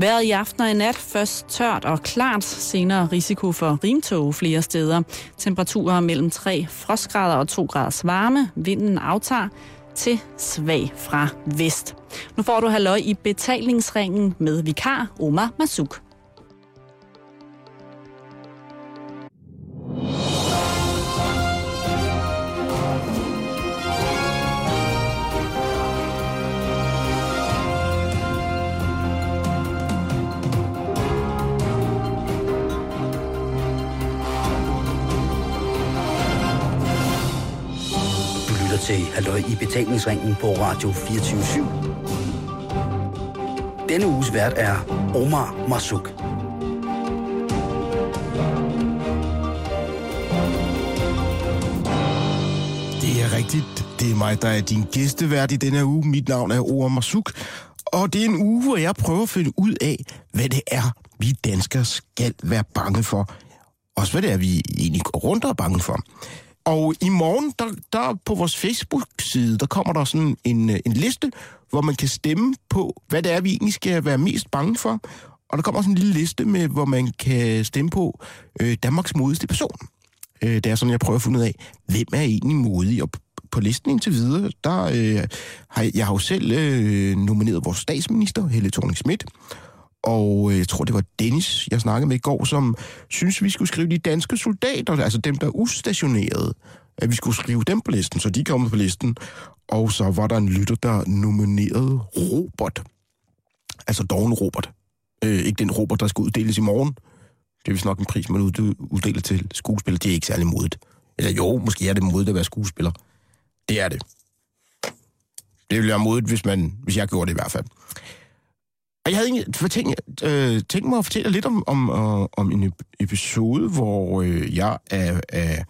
Været i aften og i nat først tørt og klart, senere risiko for rimtog flere steder. Temperaturer mellem 3 frostgrader og 2 graders varme. Vinden aftager til svag fra vest. Nu får du halløj i betalingsringen med vikar Omar Masuk. I betalingsringen på Radio 24 /7. Denne uges vært er Omar Masuk. Det er rigtigt. Det er mig, der er din gæstevært i denne uge. Mit navn er Omar Masuk. Og det er en uge, hvor jeg prøver at finde ud af, hvad det er, vi danskere skal være bange for. Også hvad det er, vi egentlig går rundt og er bange for. Og i morgen, der, der på vores Facebook-side, der kommer der sådan en, øh, en liste, hvor man kan stemme på, hvad det er, vi egentlig skal være mest bange for. Og der kommer sådan en lille liste med, hvor man kan stemme på øh, Danmarks modigste person. Øh, det er sådan, jeg prøver at finde ud af, hvem er egentlig modig? Og på listen indtil videre, der øh, har jeg har jo selv øh, nomineret vores statsminister, Helle thorning Schmidt, og øh, jeg tror, det var Dennis, jeg snakkede med i går, som synes, vi skulle skrive de danske soldater, altså dem, der er ustationerede, at vi skulle skrive dem på listen, så de kom på listen. Og så var der en lytter, der nominerede Robert. Altså Dogen Robert. Øh, ikke den Robert, der skal uddeles i morgen. Det er vist nok en pris, man uddeler til skuespiller. Det er ikke særlig modigt. Eller jo, måske er det modigt at være skuespiller. Det er det. Det ville være modigt, hvis, man, hvis jeg gjorde det i hvert fald. Og jeg havde egentlig tænkt, øh, tænkt mig at fortælle lidt om, om, øh, om en episode, hvor øh, jeg af, af,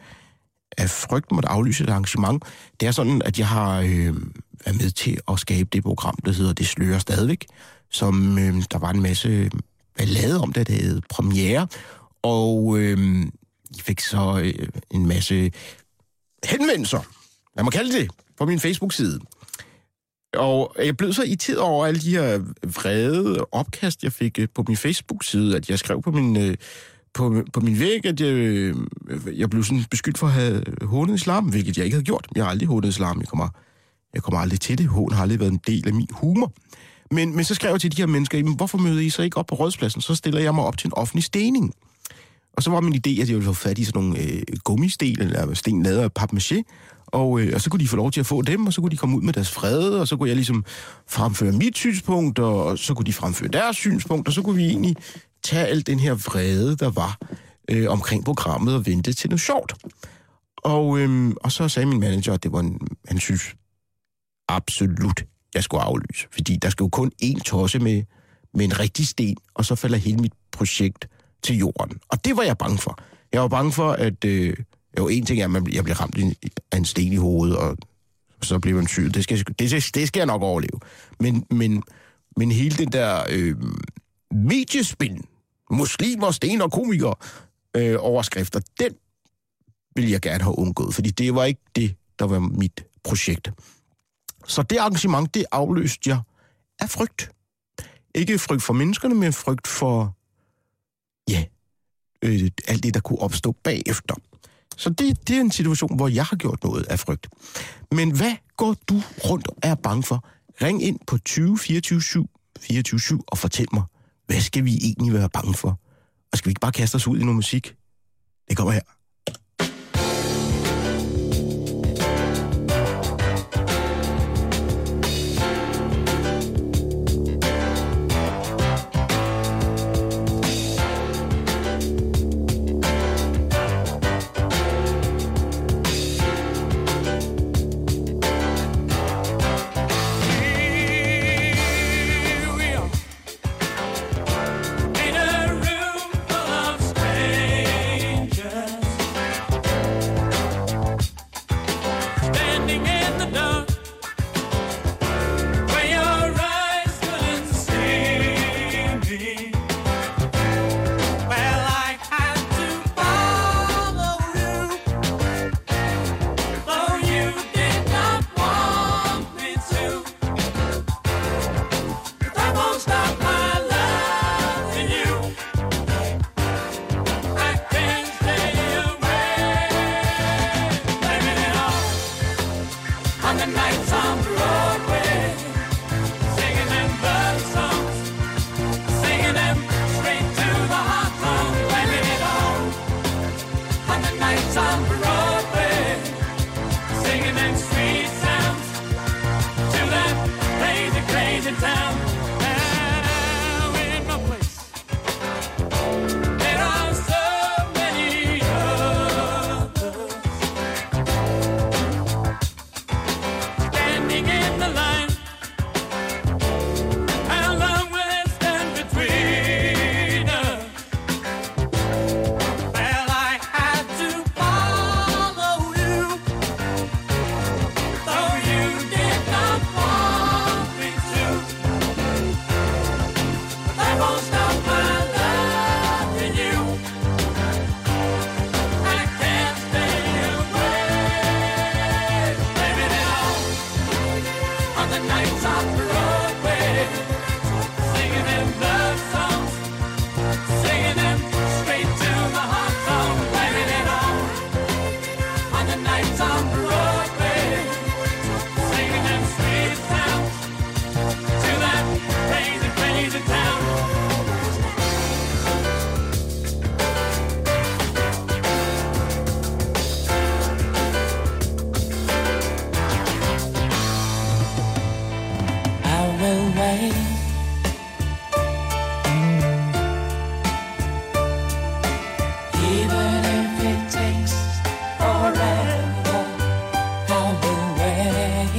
af frygt måtte aflyse et arrangement. Det er sådan, at jeg har øh, været med til at skabe det program, der hedder Det slører stadigvæk, som øh, der var en masse ballade om, da det havde premiere. Og øh, jeg fik så øh, en masse henvendelser, hvad man kalde det, på min Facebook-side. Og jeg blev så irriteret over alle de her vrede opkast, jeg fik øh, på min Facebook-side, at jeg skrev på min, øh, på, på min væg, at jeg, øh, jeg blev sådan beskyldt for at have hånet islam, hvilket jeg ikke havde gjort. Jeg har aldrig hånet islam. Jeg kommer, jeg kommer aldrig til det. Hån har aldrig været en del af min humor. Men, men så skrev jeg til de her mennesker, hvorfor møder I så ikke op på rådspladsen? Så stiller jeg mig op til en offentlig stening. Og så var min idé, at jeg ville få fat i sådan nogle øh, gummisten, eller sten lavet af papmaché, og, øh, og så kunne de få lov til at få dem, og så kunne de komme ud med deres fred, og så kunne jeg ligesom fremføre mit synspunkt, og så kunne de fremføre deres synspunkt, og så kunne vi egentlig tage al den her vrede, der var øh, omkring programmet, og vente til noget sjovt. Og, øh, og så sagde min manager, at det var en, han synes absolut, jeg skulle aflyse. Fordi der skal jo kun én tosse med, med en rigtig sten, og så falder hele mit projekt til jorden. Og det var jeg bange for. Jeg var bange for, at... Øh, jo, en ting er, at man, jeg bliver ramt af en sten i hovedet, og så bliver man syg. Det skal, det, det skal jeg nok overleve. Men, men, men hele den der øh, mediespind, muslimer, sten og komikere, øh, overskrifter, den vil jeg gerne have undgået, fordi det var ikke det, der var mit projekt. Så det arrangement, det afløste jeg af frygt. Ikke frygt for menneskerne, men frygt for, ja, øh, alt det, der kunne opstå bagefter. Så det, det er en situation, hvor jeg har gjort noget af frygt. Men hvad går du rundt og er bange for? Ring ind på 20 24 7 24 7 og fortæl mig, hvad skal vi egentlig være bange for? Og skal vi ikke bare kaste os ud i noget musik? Det kommer her. lights on Broadway.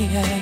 yeah.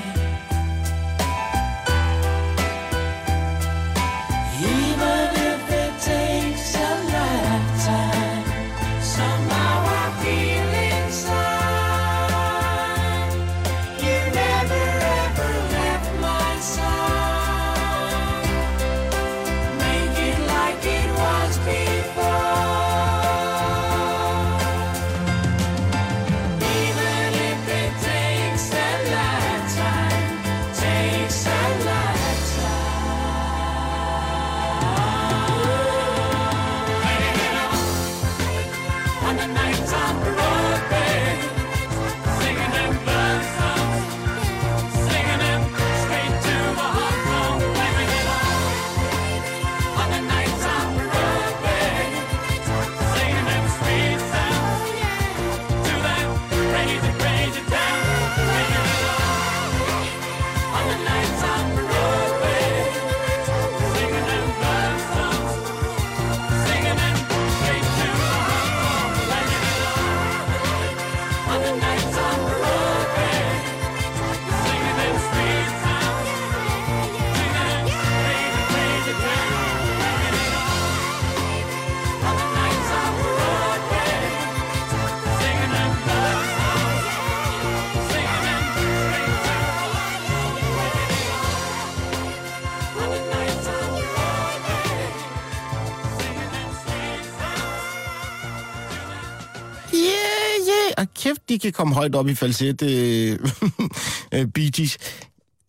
De kan komme højt op i falset øh, øh, Bee Gees.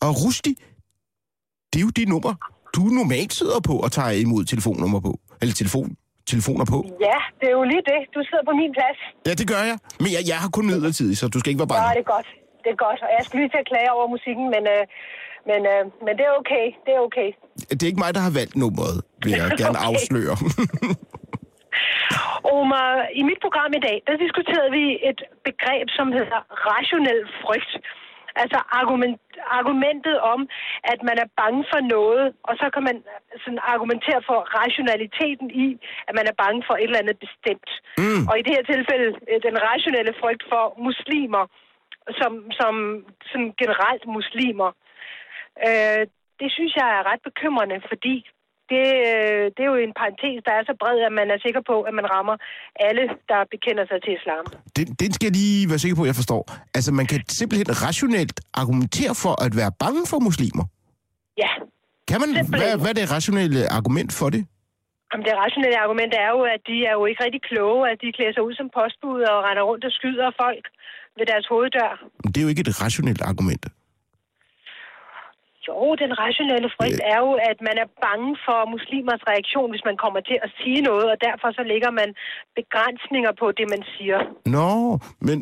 Og Rusti, det er jo det nummer, du normalt sidder på og tager imod telefonnummer på. Eller telefon, telefoner på. Ja, det er jo lige det. Du sidder på min plads. Ja, det gør jeg. Men jeg, jeg har kun midlertidigt, så du skal ikke være Ja, bange. det er godt. Det er godt. Og jeg skal lige til at klage over musikken, men, øh, men, øh, men det er okay. Det er okay. Det er ikke mig, der har valgt nummeret, vil jeg gerne Okay. afsløre. Omar, i mit program i dag, der diskuterede vi et begreb, som hedder rationel frygt. Altså argument, argumentet om, at man er bange for noget, og så kan man sådan argumentere for rationaliteten i, at man er bange for et eller andet bestemt. Mm. Og i det her tilfælde, øh, den rationelle frygt for muslimer, som, som sådan generelt muslimer. Øh, det synes jeg er ret bekymrende, fordi det, øh, det er jo en parentes, der er så bred, at man er sikker på, at man rammer alle, der bekender sig til islam. Den, den skal jeg lige være sikker på, at jeg forstår. Altså, man kan simpelthen rationelt argumentere for at være bange for muslimer. Ja, Kan man, Simpelthen. hvad, hvad er det rationelle argument for det? Jamen, det rationelle argument er jo, at de er jo ikke rigtig kloge, at de klæder sig ud som postbud og render rundt og skyder folk ved deres hoveddør. Men Det er jo ikke et rationelt argument. Jo, den rationelle frygt er jo, at man er bange for muslimers reaktion, hvis man kommer til at sige noget, og derfor så lægger man begrænsninger på det, man siger. Nå, men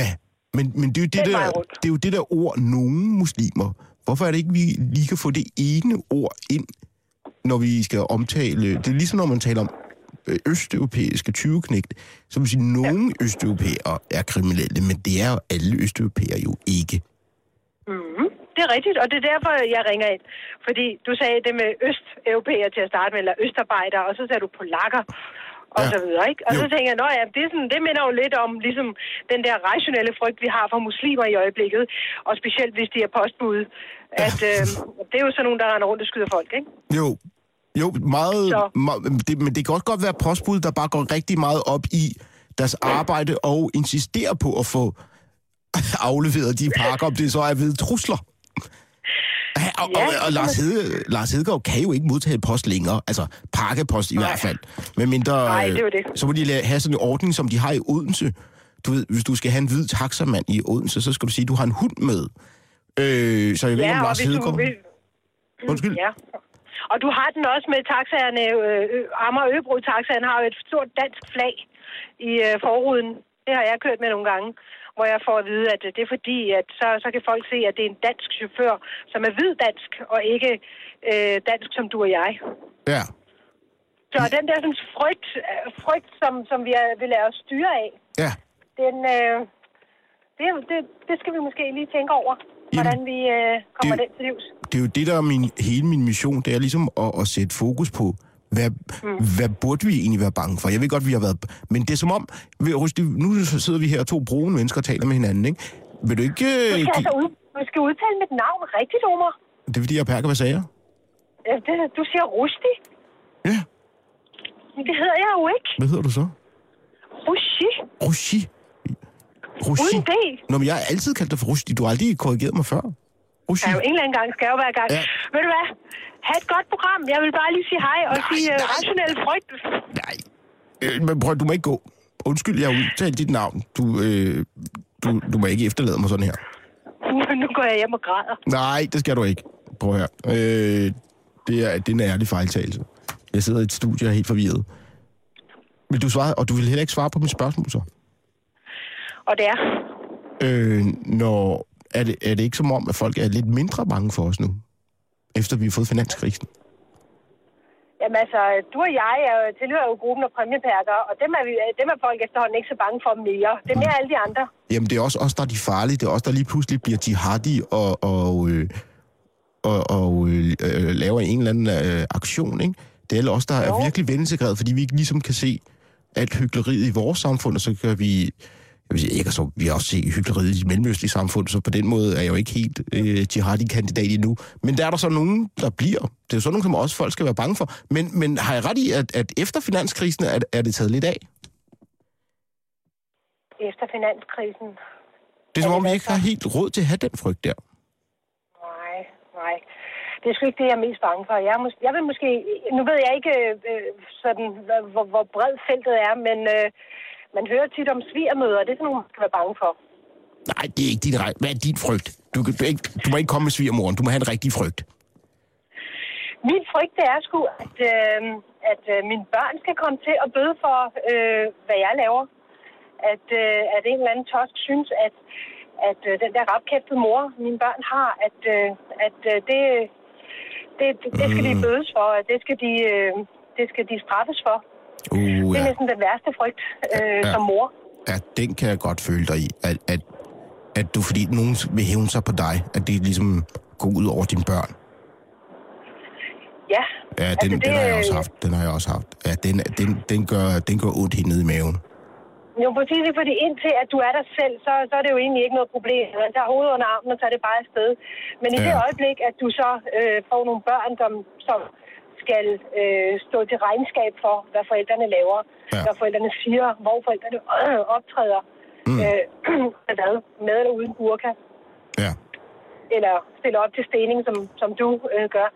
ja, men, men det, er jo det, der, det er jo det der ord, nogle muslimer. Hvorfor er det ikke, vi lige kan få det ene ord ind, når vi skal omtale... Det er ligesom, når man taler om øh, østeuropæiske 20-knægte, så vil sige, at nogle ja. østeuropæere er kriminelle, men det er jo alle østeuropæere jo ikke. Mm, det er rigtigt, og det er derfor, jeg ringer ind. Fordi du sagde det med østeuropæere til at starte med, eller østarbejdere, og så sagde du polakker, og Ja. så videre, ikke? Og Jo. så tænker jeg, ja, det, er sådan, det minder jo lidt om ligesom den der rationelle frygt, vi har for muslimer i øjeblikket, og specielt hvis de er postbud. At, øh, det er jo sådan nogen, der render rundt og skyder folk, ikke? Jo, jo meget, meget det, men det kan også godt være postbud, der bare går rigtig meget op i deres arbejde og insisterer på at få afleveret de pakker, om det så er ved trusler. Ja, og, Ja, og, og Lars, Hede, Lars Hedegaard kan jo ikke modtage post længere, altså pakkepost i hvert fald. Men mindre, Nej, det er det. så må de have sådan en ordning, som de har i Odense. Du ved, hvis du skal have en hvid taxamand i Odense, så skal du sige, at du har en hund med. Øh, så jeg ved ikke, om Lars Hedegaard... vil, Undskyld. Ja. Og du har den også med taxaerne. Øh, Amager Øbro taxaen har jo et stort dansk flag i øh, forruden. Det har jeg kørt med nogle gange, hvor jeg får at vide, at øh, det er fordi, at så, så kan folk se, at det er en dansk chauffør, som er hvid dansk, og ikke øh, dansk som du og jeg. Ja. Så den der sådan, frygt, øh, frygt som, som vi er, vil lade os styre af, Ja. den, øh, det, det, det skal vi måske lige tænke over, hvordan vi øh, kommer det- den til livs. det er jo det, der er min, hele min mission, det er ligesom at, at sætte fokus på, hvad, mm. hvad burde vi egentlig være bange for? Jeg ved godt, vi har været... Men det er som om, Rusty, nu sidder vi her to brune mennesker og taler med hinanden, ikke? Vil du ikke... Du øh, skal, give- altså ud, du skal udtale mit navn rigtigt, Omar. Det er fordi, jeg er perker, hvad sagde jeg? Ja, det, du siger Rusti. Ja, Men det hedder jeg jo ikke. hvad hedder du så? Rushi. Rushi. Rushi. Uden D. Nå, men jeg har altid kaldt dig for Rushi. Du har aldrig korrigeret mig før. Rushi. Ja, jo en eller anden gang skal jeg jo være gang. Ja. Ved du hvad? Ha' et godt program. Jeg vil bare lige sige hej og Nej, sige uh, nej. rationel frygt. Nej. Øh, men prøv, du må ikke gå. Undskyld, jeg har udtalt dit navn. Du, øh, du, du må ikke efterlade mig sådan her. nu går jeg hjem og græder. Nej, det skal du ikke. Prøv her. Øh, det, er, det er en ærlig fejltagelse. Jeg sidder i et studie og er helt forvirret. Vil du svare? Og du vil heller ikke svare på mit spørgsmål så? Og det er. Øh, når, er, det, er det ikke som om, at folk er lidt mindre bange for os nu? Efter vi har fået finanskrisen? Jamen altså, du og jeg er, tilhører jo gruppen af præmiepærker, og dem er, vi, dem er folk efterhånden ikke så bange for mere. Det er mere alle de andre. Jamen, det er også os, der er de farlige. Det er os, der lige pludselig bliver jihadi og, og, øh, og, og øh, øh, laver en eller anden øh, aktion, ikke? Det er alle os, der jo. er virkelig velintegreret, fordi vi ikke ligesom kan se alt hyggeleriet i vores samfund, og så kan vi... Jeg altså, vi har også set hyggeleriet i mellemøstlige samfund, så på den måde er jeg jo ikke helt øh, jihadi-kandidat endnu. Men der er der så nogen, der bliver. Det er jo sådan nogen, som også folk skal være bange for. Men, men har jeg ret i, at, at efter finanskrisen er, er det taget lidt af? Efter finanskrisen. Det er som om, vi ikke har helt råd til at have den frygt der. Nej, nej. Det er sgu ikke det, jeg er mest bange for. Jeg, er mås- jeg vil måske... Nu ved jeg ikke øh, sådan, hvor, hvor bred feltet er, men, øh, man hører tit om svigermøder, det er sådan nogle, man skal være bange for. Nej, det er ikke din rej. Hvad er din frygt? Du, du, ikke, du må ikke komme med svigermoren. Du må have en rigtig frygt. Min frygt det er sgu, at, øh, at øh, mine børn skal komme til at bøde for, øh, hvad jeg laver. At, øh, at en eller anden tosk synes, at, at øh, den der rapkæftede mor, mine børn har, at, øh, at øh, det, det, det skal de bødes for, at det skal de, øh, det skal de straffes for. Uh, Det er næsten den værste frygt øh, Ja. som mor. ja, den kan jeg godt føle dig i. At, at, at du, fordi nogen vil hævne sig på dig, at det ligesom går ud over dine børn. Ja, Ja, den, altså, den har jeg også haft. Den har jeg også haft. Ja, den, den, den, gør, den gør ondt helt ned i maven. Jo, præcis, fordi indtil at du er der selv, så, så er det jo egentlig ikke noget problem. Man tager hovedet under armen, og så er det bare afsted. Men i Ja. det øjeblik, at du så øh, får nogle børn, som, som skal øh, stå til regnskab for, hvad forældrene laver, Ja. hvad forældrene siger, hvor forældrene øh, optræder, mm. øh, hvad, med eller uden burka, Ja. eller stiller op til stening, som, som du øh, gør.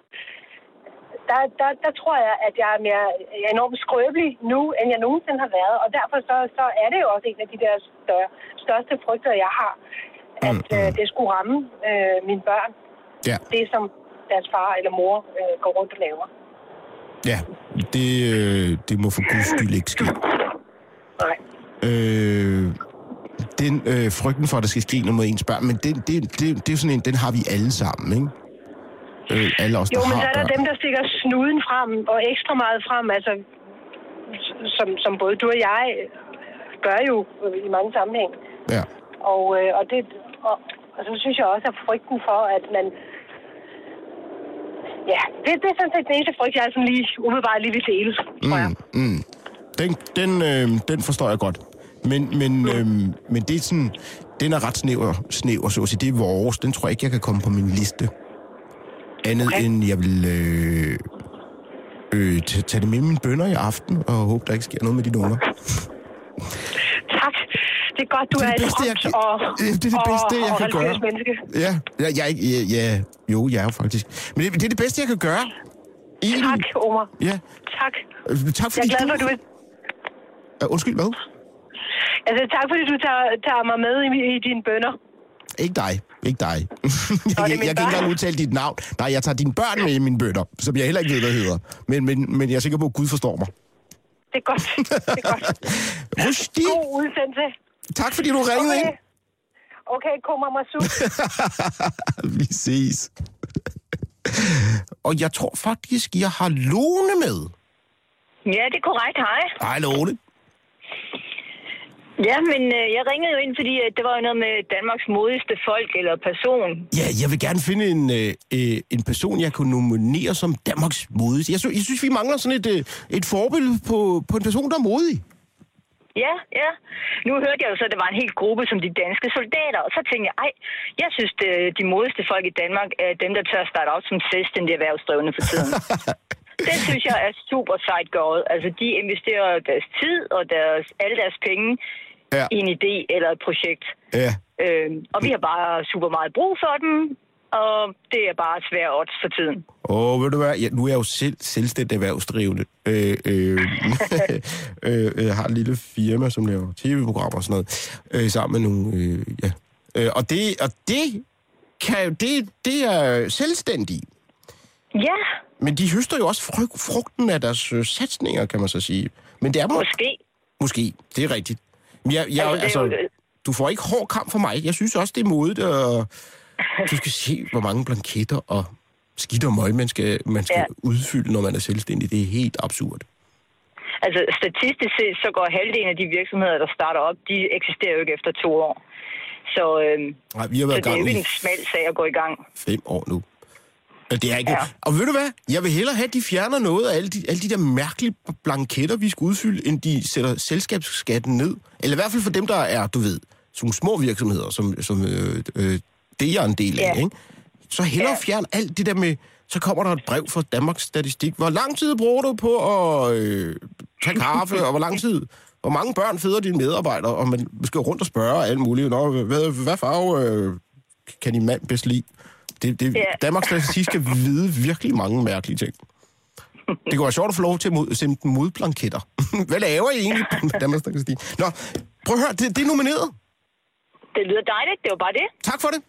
Der, der, der tror jeg, at jeg er mere jeg er enormt skrøbelig nu, end jeg nogensinde har været. Og derfor så, så er det jo også en af de der større, største frygter, jeg har. At Mm, mm. øh, det skulle ramme øh, mine børn. Ja, Det, som deres far eller mor øh, går rundt og laver. Ja. Det, øh, det må for guds skyld ikke ske. Nej. Øh, den øh, frygten for, at der skal ske noget med ens børn, men det, det, det, det er sådan en, den har vi alle sammen, ikke? Øh, alle os, der Jo, men har så er der børn. dem, der stikker snuden frem, og ekstra meget frem, altså, som, som både du og jeg gør jo i mange sammenhæng. Ja. Og, øh, og, det, og, og så synes jeg også, at frygten for, at man... Ja, det, det er sådan set den eneste frygt, jeg sådan lige umiddelbart lige vil dele, tror jeg. Mm, mm. Den, den, øh, den forstår jeg godt. Men, men, øh, men det er sådan, den er ret snæver, snæver så at sige. Det er vores. Den tror jeg ikke, jeg kan komme på min liste. Andet okay. End jeg vil øh, øh, tage det med mine bønder i aften, og håbe, der ikke sker noget med de unger. Det er godt, du Det er er, bedste, jeg kan- og, det er det og, bedste, jeg og kan religiøst gøre. menneske. Ja, ja, jeg, ja, ja, jo, jeg er jo faktisk. Men det, det er det bedste, jeg kan gøre. Egentlig. Tak, Omar. Ja. Tak. Tak Jeg fordi er glad for, at du vil... Uh, undskyld, hvad? Altså, tak fordi du tager, tager mig med i, i dine bønder. Ikke dig. Ikke dig. jeg, jeg, jeg kan ikke engang udtale dit navn. Nej, jeg tager dine børn med i mine bønder, som jeg heller ikke ved, hvad hedder. Men, men, men jeg er sikker på, at Gud forstår mig. Det er godt. Det er godt. Rusti, God udsendelse. Tak fordi du ringede Okay. ind. Okay, kommer Masud. Vi ses. Og jeg tror faktisk, jeg har Lone med. Ja, det er korrekt. Hej. Hej, Lone. Ja, men øh, jeg ringede jo ind, fordi at det var jo noget med Danmarks modigste folk eller person. Ja, jeg vil gerne finde en, øh, øh, en person, jeg kunne nominere som Danmarks modigste. Jeg, sy- jeg synes, vi mangler sådan et, øh, et forbillede på, på en person, der er modig. Ja, ja. Nu hørte jeg jo så, at der var en hel gruppe som de danske soldater, og så tænkte jeg, ej, jeg synes, det, de modigste folk i Danmark er dem, der tør starte op som selvstændige erhvervsdrivende for tiden. det synes jeg er super sejt gået. Altså, de investerer deres tid og deres, alle deres penge Ja. i en idé eller et projekt. Ja. Øh, og vi har bare super meget brug for dem, og det er bare svært odds for tiden. Åh, ved du hvad? Ja, nu er jeg jo selv selvstændig erhvervsdrivende. Øh, øh, øh, jeg har et lille firma, som laver tv-programmer og sådan noget, øh, sammen med nogle... Øh, ja. øh, og det, og det, kan, jo- det, det er selvstændige. Ja, Men de høster jo også frugten af deres øh, satsninger, kan man så sige. Men det er må, måske. måske, det er rigtigt. Men jeg, jeg, Altså, altså, du får ikke hård kamp for mig. Jeg synes også, det er modigt, og du skal se, hvor mange blanketter og skidt og møg, man skal, man skal ja. udfylde, når man er selvstændig. Det er helt absurd. Altså statistisk set, så går halvdelen af de virksomheder, der starter op, de eksisterer jo ikke efter to år. Så, øhm, Nej, vi har så været det i er jo en smal sag at gå i gang. fem år nu. Men Det er ikke... Ja. Og ved du hvad? Jeg vil hellere have, at de fjerner noget af alle de, alle de der mærkelige blanketter, vi skal udfylde, end de sætter selskabsskatten ned. Eller i hvert fald for dem, der er, du ved, nogle små virksomheder, som, som øh, øh, det er en del af, Ja. ikke? Så hellere Ja. fjern alt det der med... Så kommer der et brev fra Danmarks Statistik. Hvor lang tid bruger du på at øh, tage kaffe, og hvor lang tid... Hvor mange børn føder dine medarbejdere, og man skal rundt og spørge alt muligt. Nå, hvad, hvad farve øh, kan din mand bedst lide? Det, det, Ja. Danmarks Statistik skal vide virkelig mange mærkelige ting. Det kunne være sjovt at få lov til at mod, sende dem modblanketter. Hvad laver I egentlig på Danmarks Statistik? Nå, prøv at høre, det, det er nomineret. Det lyder dejligt, det var bare det. Tak for det.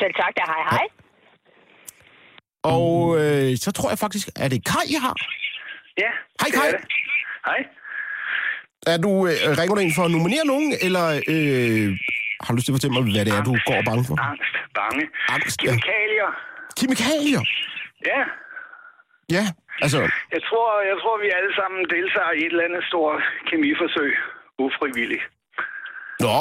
Selv tak, da hej hej. Og øh, så tror jeg faktisk, er det Kai, jeg har? Ja. Hej, det Kai. er det. Hej. Er du, øh, ringer du ind for at nominere nogen, eller øh, har du lyst til at fortælle mig, hvad det er, du går bange for? Angst, bange. Angst, ja. Kemikalier. Kemikalier? Ja. Ja, altså, Jeg tror, jeg tror, vi alle sammen deltager i et eller andet stort kemiforsøg. Ufrivilligt. nå.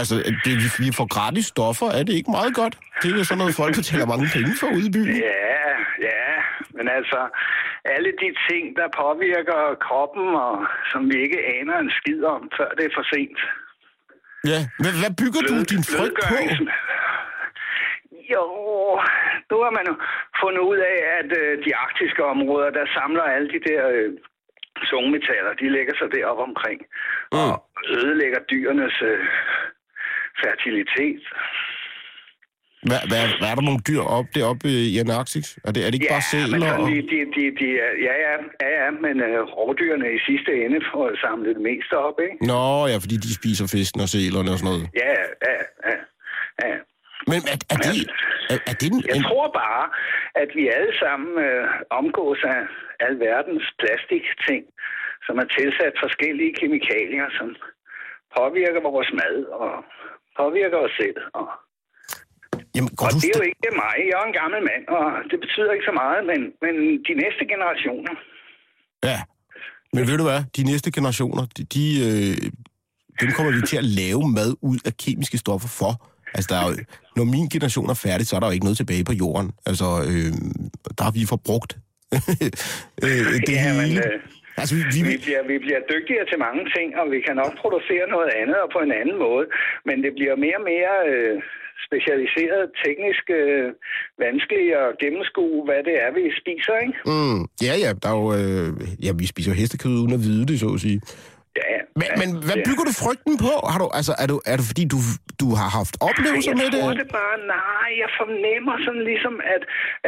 Altså, det, vi, vi får gratis stoffer, er det ikke meget godt? Det er jo sådan noget, folk betaler mange penge for ude i byen. Ja, ja. Men altså, alle de ting, der påvirker kroppen, og som vi ikke aner en skid om, før det er for sent. Ja, hvad, hvad bygger du din frygt på? Jo, nu har man fundet ud af, at øh, de arktiske områder, der samler alle de der øh, tungmetaller, de lægger sig deroppe omkring Mm. og ødelægger dyrenes øh, fertilitet. Hvad, hvad, hvad er der nogle dyr op deroppe i Antarktis? Er det, er det ikke bare men sæler? Og... de, de, de, de, ja, ja, ja, ja, men øh, rovdyrene i sidste ende får samlet det meste op, ikke? Nå, ja, fordi de spiser fisken og sælerne og sådan noget. Ja, ja, ja, ja. Men er, er det... Er, er det en, Jeg en, tror bare, at vi alle sammen øh, omgås af alverdens plastikting, som er tilsat forskellige kemikalier, som påvirker vores mad og påvirker os selv. Og, jamen, og det er jo ikke mig. Jeg er en gammel mand, og det betyder ikke så meget, men, men de næste generationer, Ja. Men ved du hvad? De næste generationer, de, de, øh, dem kommer vi til at lave mad ud af kemiske stoffer for. Altså, der er jo, når min generation er færdig, så er der jo ikke noget tilbage på jorden. Altså, øh, der har vi forbrugt øh, det Ja, men, hele. øh, altså, vi, vi, vi bliver, vi bliver dygtigere til mange ting, og vi kan nok producere noget andet og på en anden måde, men det bliver mere og mere øh, specialiseret, teknisk øh, vanskeligt at gennemskue, hvad det er, vi spiser, ikke? mm, ja, ja, der er jo, øh, ja, vi spiser hestekød uden at vide det, så at sige. Ja, ja. Men, ja, men hvad ja. bygger du frygten på? Har du, altså, er, du, er det fordi, du, du har haft oplevelser jeg med tror det? det bare, nej, jeg fornemmer sådan ligesom, at,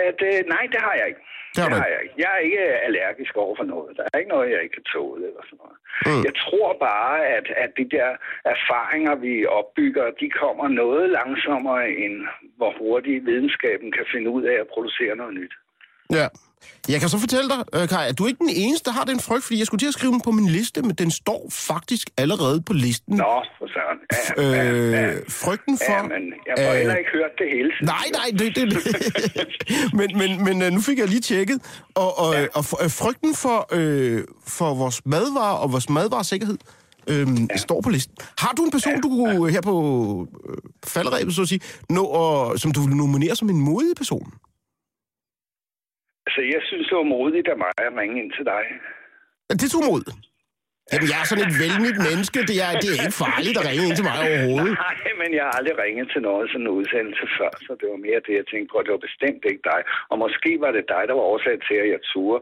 at øh, nej, det har jeg ikke. Det har du ikke. jeg ikke. Jeg er ikke allergisk over for noget. Der er ikke noget, jeg ikke kan tåle eller sådan noget. Mm. Jeg tror bare, at, at de der erfaringer, vi opbygger, de kommer noget langsommere, end hvor hurtigt videnskaben kan finde ud af at producere noget nyt. Ja. Jeg kan så fortælle dig, øh, Kai, at du er ikke den eneste, der har den frygt, fordi jeg skulle til at skrive den på min liste, men den står faktisk allerede på listen. Nå, for søren. Ja, ja, ja. Øh, frygten for... Ja, men jeg får øh, heller ikke hørt det hele tiden. Nej, nej, det, det, men, men, men øh, nu fik jeg lige tjekket, og, og, ja. og øh, frygten for, øh, for vores madvarer og vores madvaresikkerhed øh, ja. står på listen. Har du en person, ja. du kunne her på øh, falderæbet, så at sige, nå, og, som du vil nominere som en modig person? Altså, jeg synes, det var modigt af mig at ringe ind til dig. Det tog mod? Jamen, jeg er sådan et velnyt menneske. Det er, det er ikke farligt at ringe ind til mig overhovedet. Nej, men jeg har aldrig ringet til noget sådan en udsendelse før, så det var mere det, jeg tænkte på. Det var bestemt ikke dig. Og måske var det dig, der var årsag til, at jeg turde.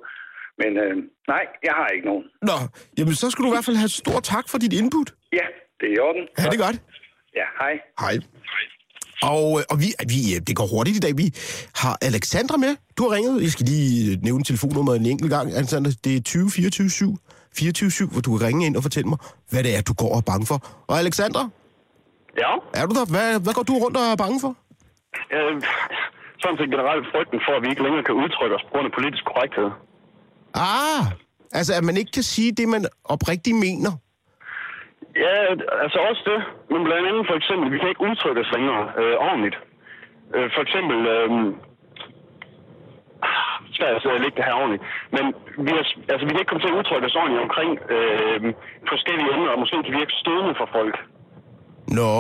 Men øh, nej, jeg har ikke nogen. Nå, jamen så skal du i hvert fald have stor tak for dit input. Ja, det er i orden. Ja, det er godt. Ja, hej. Hej. Og, øh, og vi, vi, øh, det går hurtigt i dag. Vi har Alexandra med. Du har ringet. Jeg skal lige øh, nævne telefonnummeret en enkelt gang. Alexandra, det er 20 24 7 24 7, hvor du kan ringe ind og fortælle mig, hvad det er, du går og er bange for. Og Alexandra, Ja, er du der? Hvad, hvad går du rundt og er bange for? øh, sådan set generelt frygten for, at vi ikke længere kan udtrykke os på grund af politisk korrekthed. Ah, altså at man ikke kan sige det, man oprigtigt mener. Ja, altså også det. Men blandt andet for eksempel, vi kan ikke udtrykke os længere øh, ordentligt. Øh, for eksempel, øh, svært at sidde og lægge det her ordentligt. Men vi, er, altså, vi kan ikke komme til at udtrykke os ordentligt omkring øh, forskellige emner, og måske kan virke stødende for folk. Nå,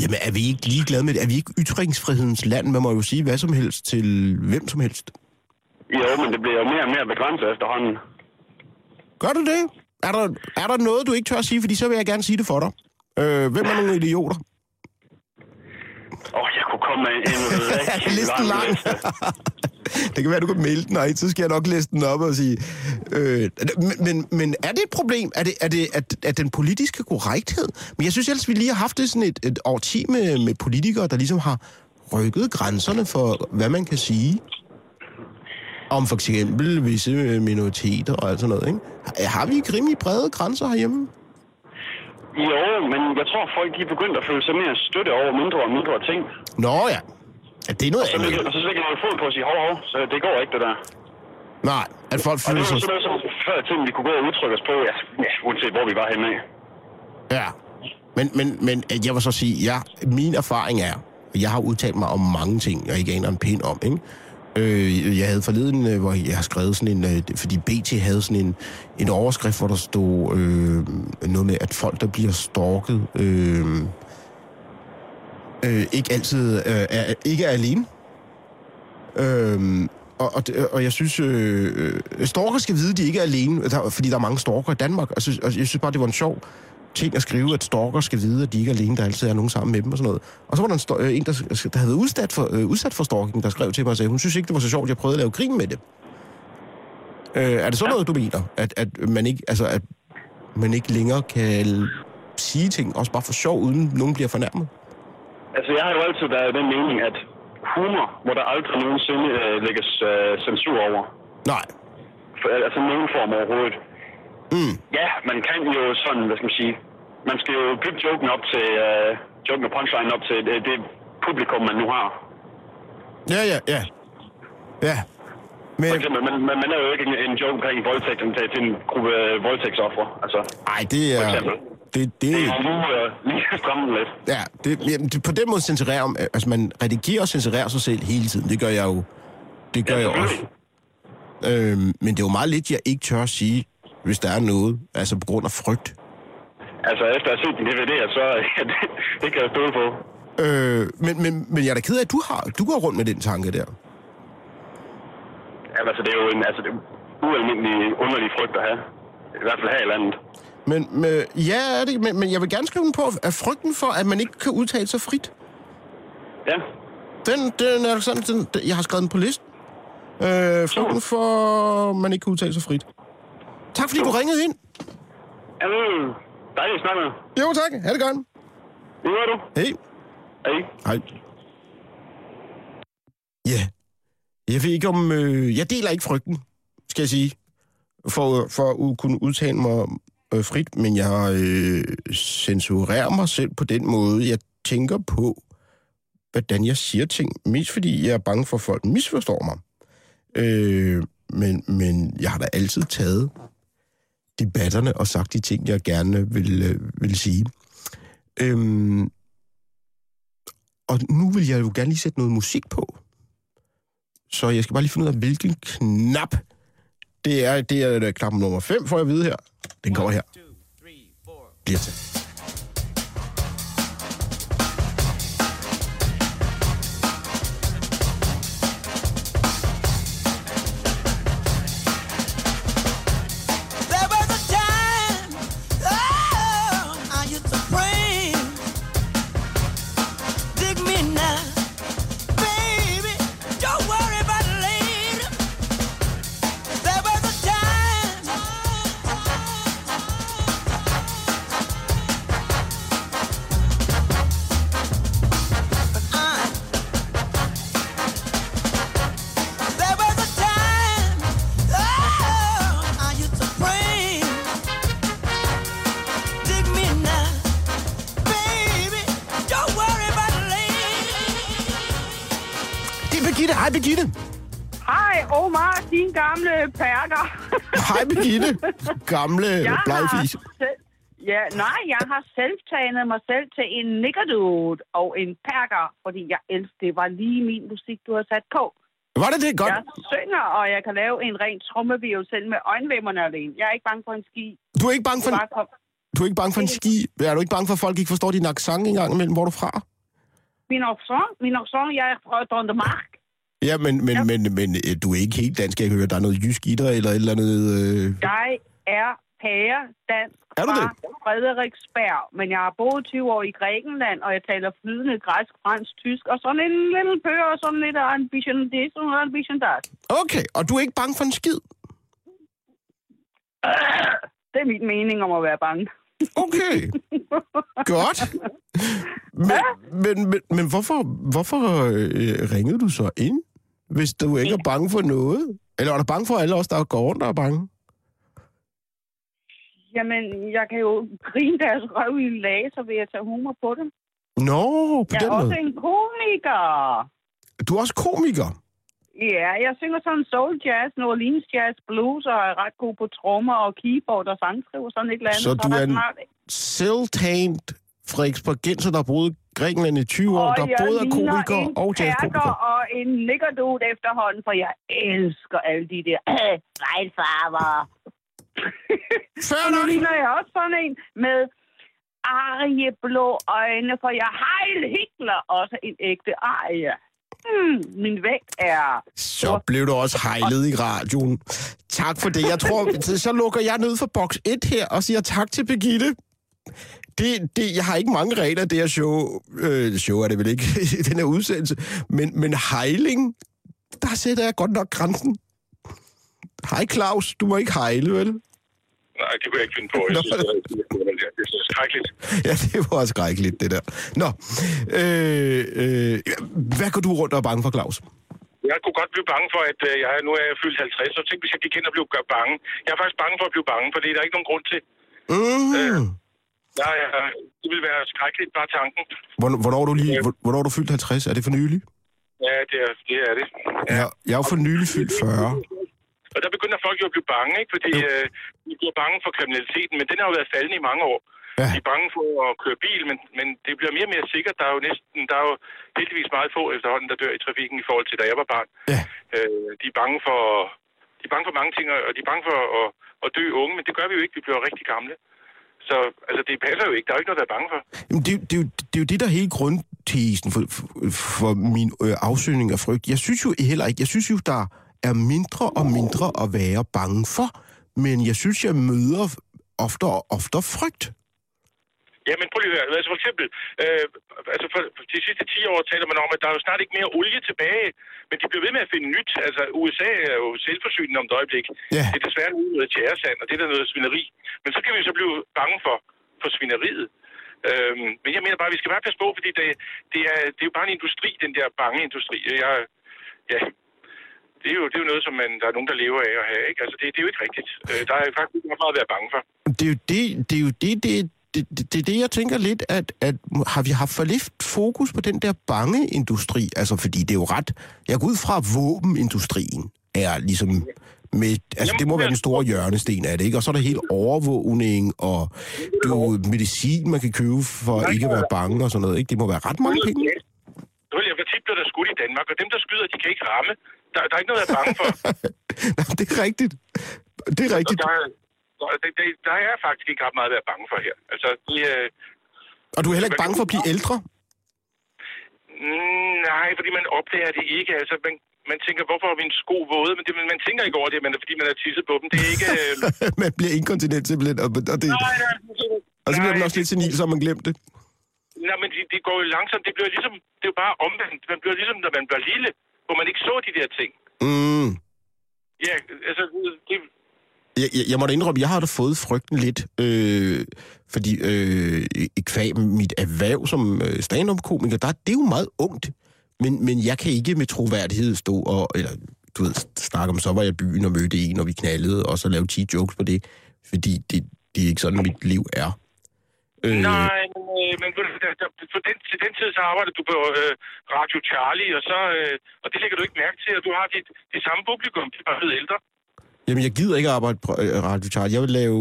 jamen er vi ikke ligeglade med det? Er vi ikke ytringsfrihedens land? Man må jo sige hvad som helst til hvem som helst. Jo, men det bliver jo mere og mere begrænset efterhånden. Gør du det? Er der, er der noget, du ikke tør at sige? Fordi så vil jeg gerne sige det for dig. Øh, hvem er nogle idioter? Åh, oh, jeg kunne komme med en rigtig lang. liste. det kan være, du kan melde den, og så skal jeg nok læse den op og sige... Øh, men, men, men er det et problem? Er det, er det at, at den politiske korrekthed? Men jeg synes ellers, vi lige har haft det sådan et, et årti med, med politikere, der ligesom har rykket grænserne for, hvad man kan sige. Om for eksempel visse øh, minoriteter og alt sådan noget, ikke? Har- vi ikke rimelig brede grænser herhjemme? Jo, men jeg tror, folk de er begyndt at føle sig mere støtte over mindre og mindre ting. Nå ja. ja det er noget Så ligger, andet. og så ligger jeg fod på at sige, hov, hov, så det går ikke, det der. Nej, at folk Og det føler var sig... sådan noget, som før i tiden, vi kunne gå og udtrykke os på, ja, ja uanset hvor vi var henne af. Ja. Men, men, men øh, jeg vil så sige, ja, min erfaring er, jeg har udtalt mig om mange ting, jeg ikke aner en pind om, ikke? Øh, jeg havde forleden, øh, hvor jeg har skrevet sådan en, øh, fordi BT havde sådan en, en overskrift, hvor der stod øh, noget med, at folk, der bliver stalket, øh, øh, ikke altid øh, er, ikke er alene. Øh, og, og, og jeg synes, øh, øh stalker skal vide, at de ikke er alene, der, fordi der er mange stalker i Danmark. Og, synes, og jeg synes bare, det var en sjov ting at skrive, at stalker skal vide, at de ikke er alene, der altid er nogen sammen med dem og sådan noget. Og så var der en, sto- øh, en der, der havde udsat for, øh, udsat for stalking, der skrev til mig og sagde, hun synes ikke, det var så sjovt, jeg prøvede at lave grin med det. Øh, er det sådan noget, du mener? At, at, man ikke, altså, at man ikke længere kan sige ting, også bare for sjov, uden nogen bliver fornærmet? Altså, jeg har jo altid været den mening, at humor, hvor der aldrig nogensinde øh, lægges øh, censur over. Nej. For, altså, nogen form overhovedet. Mm. Ja, man kan jo sådan, hvad skal man sige, man skal jo bygge joken op til, øh, joken og punchline op til det, det publikum, man nu har. Ja, ja, ja. Ja. Men, For eksempel, man, man, man er jo ikke en, en joke omkring voldtægt til, til en gruppe øh, voldtægtsoffre. Altså, ej, det for er... eksempel. Det, det, Det er lige, øh, lige stramme lidt. Ja, det, jamen, det, på den måde censurerer man, altså man redigerer og censurerer sig selv hele tiden. Det gør jeg jo. Det gør Ja, jeg også. Øhm, men det er jo meget lidt, jeg ikke tør at sige, hvis der er noget, altså på grund af frygt. Altså, efter at have set den DVD, så ja, det, det kan jeg stole på. Øh, men, men, men jeg er da ked af, at du, har, du går rundt med den tanke der. Ja, altså, det er jo en altså, det er ualmindelig underlig frygt at have. I hvert fald her i landet. Men med, ja, er det, men, men jeg vil gerne skrive den på, at frygten for, at man ikke kan udtale sig frit, Ja, den, den er sådan, den, jeg har skrevet den på listen. Øh, frygten for, at man ikke kan udtale sig frit. Tak fordi du ringede ind. Jamen, dejligt at snakke med. Jo tak, ha' det godt. Det gør du. Hej. Hej. Hej. Ja. Jeg ved ikke om... Øh, jeg deler ikke frygten, skal jeg sige, for, for at kunne udtale mig øh, frit, men jeg øh, censurerer mig selv på den måde, jeg tænker på, hvordan jeg siger ting. Mest fordi jeg er bange for, at folk misforstår mig. Øh, men, men jeg har da altid taget debatterne og sagt de ting, jeg gerne vil, øh, vil sige. Øhm, og nu vil jeg jo gerne lige sætte noget musik på. Så jeg skal bare lige finde ud af, hvilken knap det er. Det er øh, knap nummer 5, får jeg at vide her. Den kommer her. Bliver til. Gamle Jeg blegfis. selv, ja, nej, jeg har selv trænet mig selv til en nickerdude og en perker, fordi jeg elsker, det var lige min musik, du har sat på. Var det det? Godt. Jeg synger, og jeg kan lave en ren trommevirvel selv med øjenvimmerne alene. Jeg er ikke bange for en ski. Du er ikke bange for en, kom. du er ikke bange for en ski? Er du ikke bange for, at folk ikke forstår din accent engang imellem? Hvor er du fra? Min accent, min accent, jeg er fra Dondermark. Ja, men, men, Ja. men, men øh, du er ikke helt dansk. Jeg kan høre, der er noget jysk i dig, eller et eller andet... Øh... Jeg er pære dansk Er du fra? Frederiksberg, men jeg har boet 20 år i Grækenland, og jeg taler flydende græsk, fransk, tysk, og sådan en lille pør, og sådan lidt bichen det, sådan en bichen dat. Okay, og du er ikke bange for en skid? Det er min mening om at være bange. Okay, godt. Men, men, men, men hvorfor, hvorfor øh, ringede du så ind, hvis du ikke er bange for noget? Eller er du bange for alle os, der går rundt og er bange? Jamen, jeg kan jo grine deres røv i en lag, så vil jeg tage humor på dem. Nå, på Jeg den er også måde. en komiker. Du er også komiker. Ja, jeg synger sådan soul jazz, New Orleans jazz, blues, og er ret god på trommer og keyboard og sangskriver, sådan et eller andet. Så du der er en snart- Self-tained Frederiksbergenser, der boede Grækenland i 20 år, Og der jeg både er komiker en og jazzkomiker. og en nikkerdud efterhånden, for jeg elsker alle de der regnfarver. Fair Og nu nok. ligner jeg også sådan en med arieblå øjne, for jeg Heil Hitler, også en ægte arie. Hmm, min vægt er... Så blev du også hejlet i radioen. Tak for det. Jeg tror, så- så lukker jeg ned for boks 1 her og siger tak til Birgitte. Det, det, jeg har ikke mange regler, det her show. Øh, show er det vel ikke i den her udsendelse. Men, men hejling, der sætter jeg godt nok grænsen. Hej Claus, du må ikke hejle, vel? Nej, det kunne jeg ikke finde på. Jeg synes, det er, det er skrækkeligt. Ja, det var skrækkeligt, det der. Nå, øh, øh, hvad går du rundt og er bange for, Claus? Jeg kunne godt blive bange for, at øh, jeg, nu er jeg fyldt 50, så tænk, hvis jeg gik ind og blev gør bange. Jeg er faktisk bange for at blive bange, for det er der ikke nogen grund til. Mm. Øh, det ville være skrækkeligt, bare tanken. Hvornår, hvornår, er du lige, hvor- hvornår er du fyldt 50? Er det for nylig? Ja, det er det. Er det. Ja. Jeg er jo for nylig fyldt 40. Og der begynder folk jo at blive bange, ikke? fordi øh, de bliver bange for kriminaliteten, men den har jo været faldende i mange år. Ja. De er bange for at køre bil, men, men det bliver mere og mere sikkert. Der er jo næsten, der er jo heldigvis meget få efterhånden, der dør i trafikken i forhold til, da jeg var barn. Ja. Øh, de er bange for, de er bange for mange ting, og de er bange for at, at dø unge, men det gør vi jo ikke. Vi bliver rigtig gamle. Så altså, det passer jo ikke. Der er jo ikke noget, der er bange for. Jamen, det, det, er jo, det er jo det, der er hele grundtesen for, for, for min øh, afsøgning af frygt. Jeg synes jo heller ikke, jeg synes jo, der er mindre og mindre at være bange for, men jeg synes, jeg møder oftere og oftere frygt. Jamen, prøv lige at høre. Altså for eksempel, øh, altså for, for de sidste 10 år taler man om, at der er jo snart ikke mere olie tilbage, men de bliver ved med at finde nyt. Altså, USA er jo selvforsynende om et øjeblik. Ja. Det er desværre noget tjæresand, og det er der noget svineri. Men så kan vi jo så blive bange for, for svineriet. Øhm, men jeg mener bare, at vi skal bare passe på, fordi det, det, er, det er jo bare en industri, den der bange industri. Jeg, ja, det er, jo, det er jo noget, som man, der er nogen, der lever af at have. Ikke? Altså, det, det er jo ikke rigtigt. Øh, der er faktisk meget at være bange for. Det er jo det, det, er jo det, det, det, det, det er det, jeg tænker lidt, at, at har vi haft for lidt fokus på den der bange industri? Altså, fordi det er jo ret... Jeg går ud fra, at våbenindustrien er ligesom... Med, altså, det må være den store hjørnesten af det, ikke? Og så er der helt overvågning og du, medicin, man kan købe for ikke at være bange og sådan noget, ikke? Det må være ret mange penge. Selvfølgelig, hvor tit bliver der skudt i Danmark, og dem, der skyder, de kan ikke ramme. Der, der er ikke noget at være bange for. Nej, det er rigtigt. Det er rigtigt. der, er- der, der, der, er faktisk ikke ret meget at være bange for her. Altså, de, øh, Og du er heller ikke bange for at blive ældre? mm, nej, fordi man opdager det ikke. Altså, man, man tænker, hvorfor er mine sko våde? Men det, man tænker ikke over det, men det er, fordi man har tisset på dem. Det er ikke... Øh, man bliver inkontinent simpelthen, og, og, det, nej, nej, og så bliver man nej, også lidt senil, så har man glemt det. Nej, men det, det går jo langsomt. Det bliver ligesom... Det er jo bare omvendt. Man bliver ligesom, når man bliver lille, hvor man ikke så de der ting. Mm. Ja, altså, det, Jeg, jeg, jeg måtte indrømme, jeg har da fået frygten lidt, øh, fordi øh, i kvæg mit erhverv som øh, stand-up-komiker, der, det er jo meget ungt, men, men jeg kan ikke med troværdighed stå og, eller du ved, snakke om, så var jeg i byen og mødte en, og vi knaldede, og så lave 10 jokes på det, fordi det, det er ikke sådan, mit liv er. Øh. Nej, men, øh, men for den, til den tid, så arbejder du på øh, Radio Charlie, og, så, øh, og det lægger du ikke mærke til, at du har dit, det samme publikum, de er bare blevet ældre. Jamen, jeg gider ikke arbejde på øh, Radio Charlie. Jeg vil lave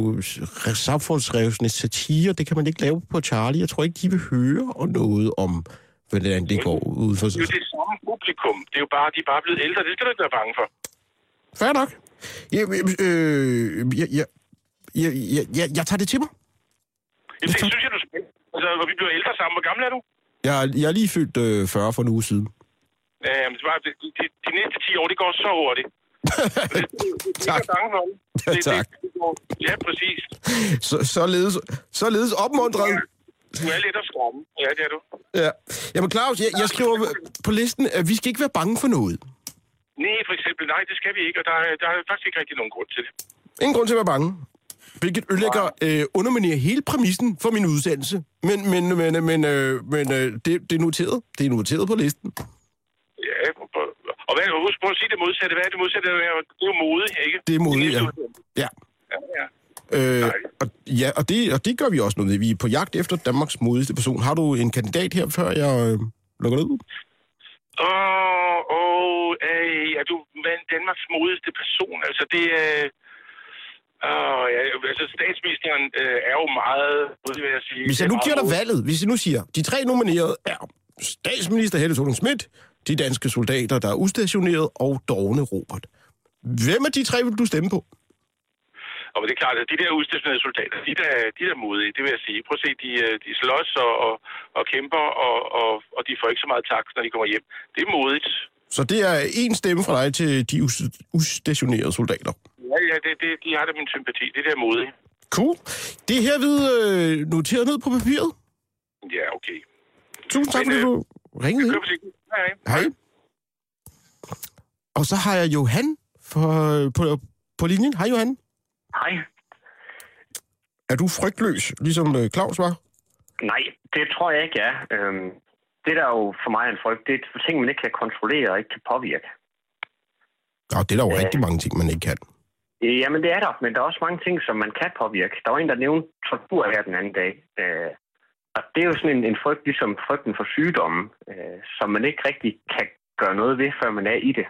samfundsrevsende satire. Det kan man ikke lave på Charlie. Jeg tror ikke, de vil høre noget om, hvordan det går ud for Det er jo det samme publikum. Det er jo bare, de er bare blevet ældre. Det skal du ikke være bange for. Fair nok. Jeg, øh, jeg, jeg, jeg, jeg, jeg, jeg tager det til mig. Jamen, det synes jeg, du skal. Altså, vi bliver ældre sammen. Hvor gammel er du? Jeg, jeg er lige fyldt øh, 40 for en uge siden. Øh, det var, de, de, de, næste 10 år, det går så hurtigt. tak. Det. Ja, Det- tak. det går- Ja, præcis. Så, således, således opmuntret. Du er lidt at skræmme. Ja, det er du. Ja. Jamen Claus, jeg, jeg skriver på listen, at vi skal ikke være bange for noget. Nej, for eksempel, nej, det skal vi ikke, og der, er- der er faktisk ikke rigtig nogen grund til det. Ingen grund til at være bange. Hvilket ødelægger, øh, underminerer hele præmissen for min udsendelse. Men, men, men, men, øh, men øh, det, det er noteret. Det er noteret på listen. Ja, og, hvad husk på at sige det modsatte. Hvad er det modsatte? Det er jo- det jo mode, ikke? Det er modigt, ja. Ja. Ja, ja. Øh, og, ja, og det, og det gør vi også nu. Vi er på jagt efter Danmarks modigste person. Har du en kandidat her, før jeg øh, lukker ud? Åh, åh, øh, er du Danmarks modigste person? Altså, det er... Åh, ja, altså, statsministeren øh, er jo meget, vil jeg sige. Hvis jeg nu giver dig valget, hvis jeg nu siger, de tre nominerede er statsminister Helle thorning Schmidt, de danske soldater, der er udstationeret, og Dorne Robert. Hvem af de tre vil du stemme på? Og det er klart, at de der udstationerede soldater, de der, de der er modige, det vil jeg sige. Prøv at se, de, øh, de slås og, og, og kæmper, og, og, og de får ikke så meget tak, når de kommer hjem. Det er modigt. Så det er en stemme fra dig til de us- udstationerede soldater. Ja, ja, det, det, de har da min sympati. Det der er modigt. Cool. Det er herved øh, noteret ned på papiret. Ja, okay. Tusind tak, Men, fordi øh, du ringede. Kør forsigtigt. Hej. Hej. Og så har jeg Johan for, på, på linjen. Hej Johan. Hej. Er du frygtløs, ligesom øh, Claus var? Nej, det tror jeg ikke, jeg er. Øhm, det der er jo for mig er en frygt, det er ting, man ikke kan kontrollere og ikke kan påvirke. Nå, det er der jo rigtig mange ting, man ikke kan. Øh, Jamen, det er der, men der er også mange ting, som man kan påvirke. Der var en, der nævnte tortur her den anden dag. Øh, og det er jo sådan en, en frygt, ligesom frygten for sygdommen, øh, som man ikke rigtig kan gøre noget ved, før man er i det.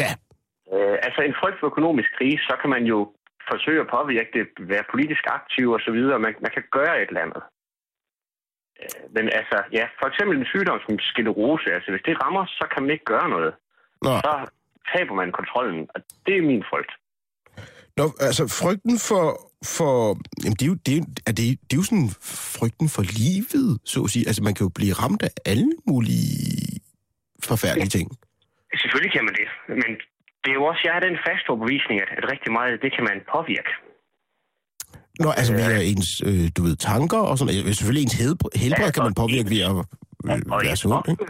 Ja. Øh, altså en frygt for økonomisk krise, så kan man jo forsøge at påvirke det, være politisk aktiv og så videre. Man, man kan gøre et eller andet. Øh, Men altså, ja, for eksempel en sygdom som sklerose, altså hvis det rammer, så kan man ikke gøre noget. Nå. Så taber man kontrollen, og det er min frygt. Nå, altså frygten for... for jamen, det er, jo, det, er, er det, det er jo sådan frygten for livet, så at sige. Altså, man kan jo blive ramt af alle mulige forfærdelige ting. Selvfølgelig kan man det, men det er jo også, jeg er den faste overbevisning, at, at rigtig meget, det kan man påvirke. Nå, altså via ens, øh, du ved, tanker og sådan noget. Selvfølgelig ens helbred, helbred kan man påvirke ved at øh, være sund, ikke?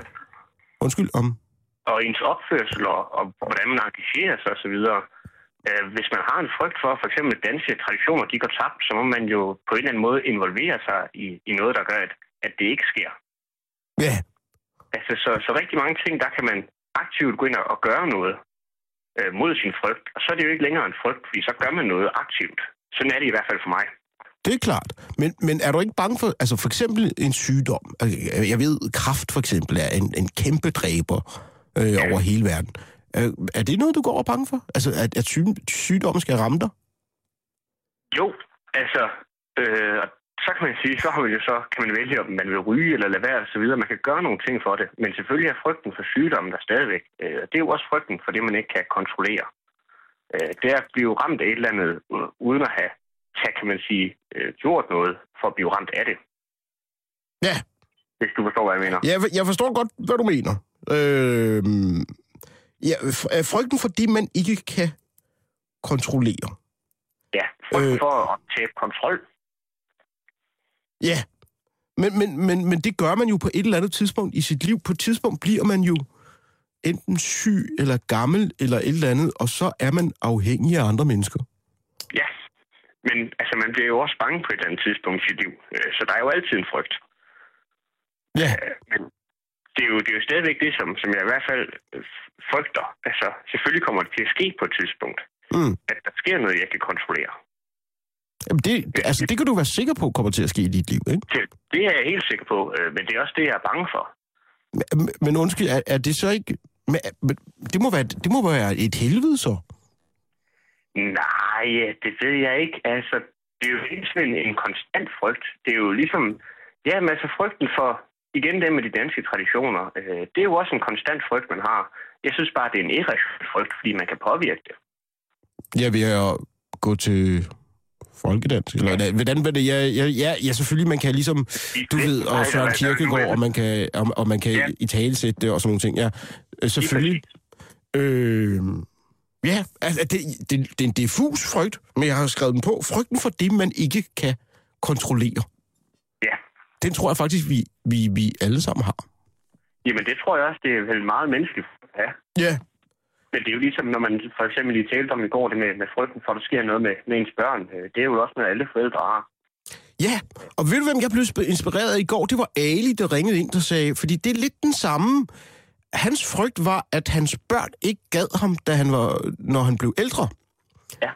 Undskyld, om... og ens opførsel og, og hvordan man engagerer sig osv. Øh, hvis man har en frygt for, for eksempel danske traditioner, de går tabt, så må man jo på en eller anden måde involvere sig i, i noget, der gør, at, at det ikke sker. Ja. Altså, så, så rigtig mange ting, der kan man aktivt gå ind og, gøre noget øh, mod sin frygt. Og så er det jo ikke længere en frygt, fordi så gør man noget aktivt. Sådan er det i hvert fald for mig. Det er klart. Men, men er du ikke bange for, altså for eksempel en sygdom? Altså, Jeg ved, kraft for eksempel er en, en kæmpe dræber øh, over hele verden. Øh, er det noget, du går og bange for? Altså, at, at syg, sygdommen skal ramme dig? Jo, altså, øh, så kan man sige, så har man jo så, kan man vælge, om man vil ryge eller lade være og så videre. Man kan gøre nogle ting for det, men selvfølgelig er frygten for sygdommen der stadigvæk. Øh, det er jo også frygten for det, man ikke kan kontrollere. Øh, det er at blive ramt af et eller andet, uden at have, kan man sige, øh, gjort noget for at blive ramt af det. Ja. Hvis du forstår, hvad jeg mener. Jeg, jeg forstår godt, hvad du mener. Øh, ja, frygten for det, man ikke kan kontrollere. Ja, frygt Øh. for at tabe kontrol. Ja, men, men, men, men det gør man jo på et eller andet tidspunkt i sit liv. På et tidspunkt bliver man jo enten syg eller gammel eller et eller andet, og så er man afhængig af andre mennesker. Ja, men altså, man bliver jo også bange på et eller andet tidspunkt i sit liv. Øh, Så der er jo altid en frygt. Ja. Øh, Men det er jo, det er jo stadigvæk det, som, som jeg i hvert fald frygter. Altså, selvfølgelig kommer det til at ske på et tidspunkt. Mm. At der sker noget, jeg kan kontrollere. Jamen det, altså, det kan du være sikker på kommer til at ske i dit liv, ikke? Det, det er jeg helt sikker på, øh, men det er også det, jeg er bange for. Men, men undskyld, er, er det så ikke... Men, men det, må være, det må være et helvede, så. Nej, det ved jeg ikke. Altså, det er jo hele sådan en, en konstant frygt. Det er jo ligesom... Ja, men altså frygten for, igen det med de danske traditioner, øh, det er jo også en konstant frygt, man har. Jeg synes bare, det er en irrationel frygt, fordi man kan påvirke det. Ja, ved at gå til folkedans. Eller, ja. hvordan var det? Ja, ja, ja, ja, selvfølgelig, man kan ligesom, du ved, og Søren Kierkegaard, og man kan, og, og man kan ja. i talesætte det og sådan nogle ting. Ja, øh, selvfølgelig. Øh, ja, altså, det, det, det er en diffus frygt, men jeg har skrevet den på. Frygten for det, man ikke kan kontrollere. Ja. Den tror jeg faktisk, vi, vi, vi alle sammen har. Jamen, det tror jeg også, det er vel meget menneskeligt. Ja. Ja. Men det er jo ligesom, når man for eksempel lige talte om i går, det med, med frygten for, at der sker noget med, med ens børn. Øh, Det er jo også noget, alle forældre har. Ja, og ved du, hvem jeg blev sp- inspireret af i går? Det var Ali, der ringede ind og sagde, fordi det er lidt den samme... hans frygt var, at hans børn ikke gad ham, da han var, når han blev ældre. Ja.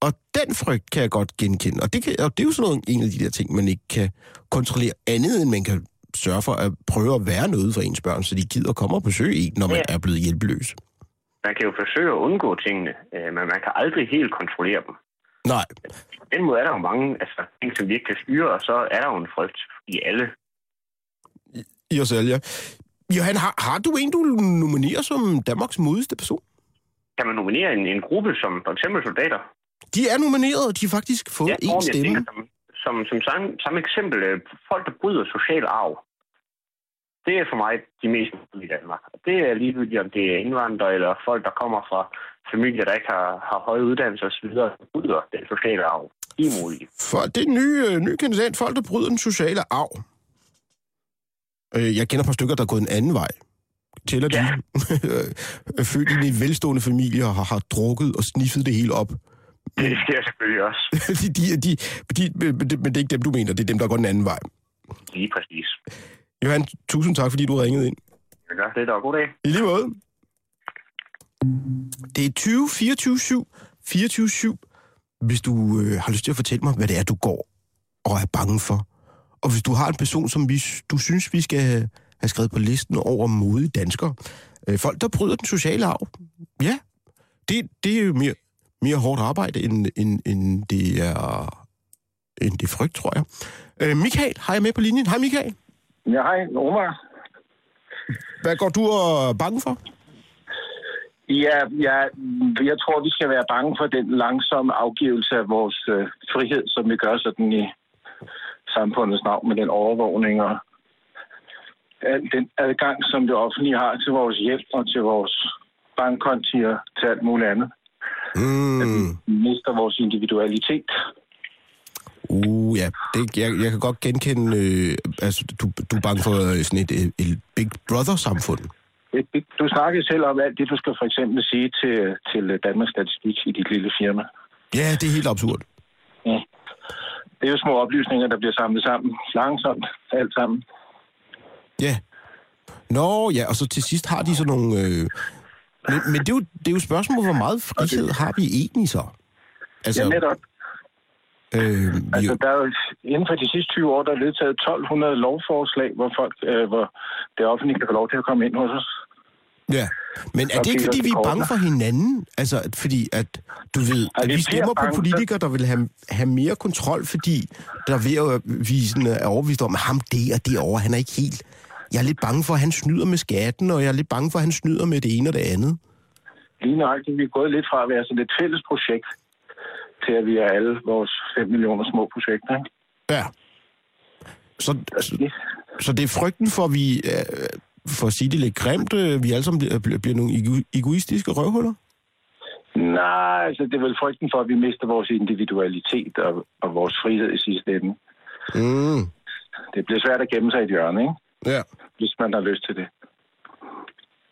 Og den frygt kan jeg godt genkende. Og det, kan, og det er jo sådan noget, en af de der ting, man ikke kan kontrollere andet, end man kan sørge for at prøve at være noget for ens børn, så de gider komme og besøge en, når man Ja. er blevet hjælpeløs. Man kan jo forsøge at undgå tingene, øh, men man kan aldrig helt kontrollere dem. Nej. På den måde er der jo mange altså, ting, som vi ikke kan styre, og så er der jo en frygt i alle. I os alle, ja. Johan, har, har du en, du nominerer som Danmarks modigste person? Kan man nominere en, en gruppe som for eksempel soldater? De er nomineret, og de har faktisk fået Ja, en ordentligt, jeg stemme. tænker, som, som, som samme, samme eksempel, øh, folk, der bryder social arv. Det er for mig de mest i Danmark. Det er ligegyldigt, om det er indvandrere eller folk, der kommer fra familier, der ikke har, har høje uddannelser osv., der bryder den sociale arv. De er. For det er nye, øh, nye kandidat, folk, der bryder den sociale arv. Øh, jeg kender et par stykker, der er gået en anden vej. Tæller de? Ja. Født ind i en velstående familie og har, har drukket og sniffet det hele op. Det sker selvfølgelig også. de, de, de, de, men, det, men det er ikke dem, du mener. Det er dem, der går den anden vej. Lige præcis. Johan, tusind tak, fordi du ringede ind. Gør det, er god dag. I lige måde. Det er 20 24 7 24 7 hvis du øh, har lyst til at fortælle mig, hvad det er, du går og er bange for. Og hvis du har en person, som vi, du synes, vi skal have, have skrevet på listen over modige danskere. Øh, folk, der bryder den sociale arv. Ja, det, det er jo mere, mere hårdt arbejde, end, end, end, det er, end det frygt, tror jeg. Øh, Michael har jeg med på linjen. Hej Michael. Ja, hej, Omar. Hvad går du og er bange for? Ja, ja, jeg tror, vi skal være bange for den langsomme afgivelse af vores øh, frihed, som vi gør sådan i samfundets navn med den overvågning og al den adgang, som det offentlige har til vores hjem og til vores bankkonti og til alt muligt andet. Mm. At vi mister vores individualitet. Uh, ja. Det, jeg, jeg kan godt genkende, øh, altså, du, du er bange for øh, sådan et, et, et Big Brother-samfund. Du snakkede selv om alt det, du skal for eksempel sige til, til Danmarks Statistik i dit lille firma. Ja, det er helt absurd. Ja. Det er jo små oplysninger, der bliver samlet sammen. Langsomt, alt sammen. Ja. Nå, ja, og så til sidst har de sådan nogle... Øh, men, men det, er jo, det er jo et spørgsmål, hvor meget frihed har vi egentlig så? Altså, ja, netop. Øh, Altså, der er jo, inden for de sidste 20 år, der er vedtaget 1200 lovforslag, hvor, folk, øh, hvor det offentlige kan få lov til at komme ind hos os. Ja, men er det ikke, fordi vi vi er bange for hinanden? Altså, fordi at, du ved, at vi vi stemmer på politikere, der vil have, have mere kontrol, fordi der er ved at vise er overbevist om, at ham det og det over, han er ikke helt... Jeg er lidt bange for, at han snyder med skatten, og jeg er lidt bange for, at han snyder med det ene og det andet. Lige nøjagtigt, vi er gået lidt fra at være sådan et fælles projekt, til at vi er alle vores 5 millioner små projekter. Ikke? Ja. Så, så, så det er frygten for, at vi, øh, for at sige det lidt grimt, øh, vi alle sammen bliver, bliver, nogle ego- egoistiske røvhuller? Nej, altså det er vel frygten for, at vi mister vores individualitet og, og vores frihed i sidste ende. Mm. Det bliver svært at gemme sig i et hjørne, ikke? Ja. hvis man har lyst til det.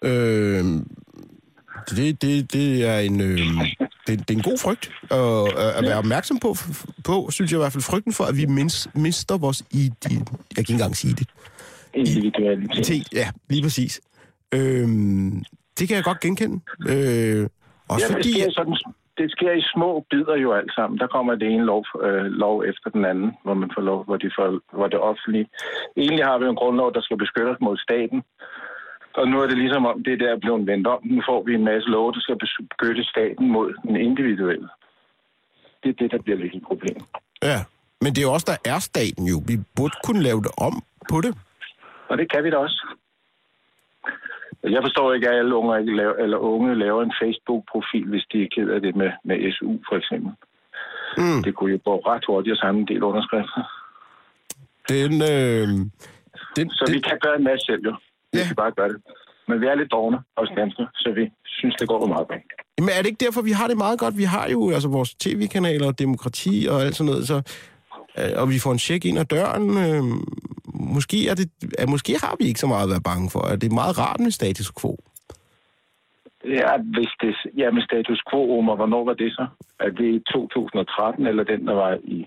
Øh, det, det, det er en... Øh, det, det er en god frygt at, at være opmærksom på, på, synes jeg i hvert fald, frygten for, at vi mins, mister vores... I, jeg kan ikke engang sige det. Individualitet. Ja, lige præcis. Øh, det kan jeg godt genkende. Øh, også ja, fordi... det, sker sådan, det sker i små bidder jo alt sammen. Der kommer det ene lov, øh, lov efter den anden, hvor man får lov, hvor, de får, hvor det offentlige... Egentlig har vi en grundlov, der skal beskytte os mod staten. Og nu er det ligesom om, det der er blevet vendt om. Nu får vi en masse lov, der skal beskytte staten mod den individuelle. Det er det, der bliver lidt et problem. Ja, men det er jo også der er staten jo. Vi burde kunne lave det om på det. Og det kan vi da også. Jeg forstår ikke, at alle unge, ikke laver, eller unge laver en Facebook-profil, hvis de er ked af det med, med SU, for eksempel. Mm. Det kunne jo gå ret hurtigt at samle en del underskrifter. Den, øh, den, så den... vi kan gøre en masse selv, jo. Vi ja. kan bare gøre det. Men vi er lidt dogne, os danskere, så vi synes, det går meget godt. Men er det ikke derfor, vi har det meget godt? Vi har jo altså vores tv-kanaler, demokrati og alt sådan noget, så, øh, og vi får en check ind ad døren. Øh, måske, er det, øh, måske har vi ikke så meget at være bange for. Er det meget rart med status quo? Ja, hvis det, ja, med status quo, Omar, hvornår var det så? Er det i 2013, eller den, der var i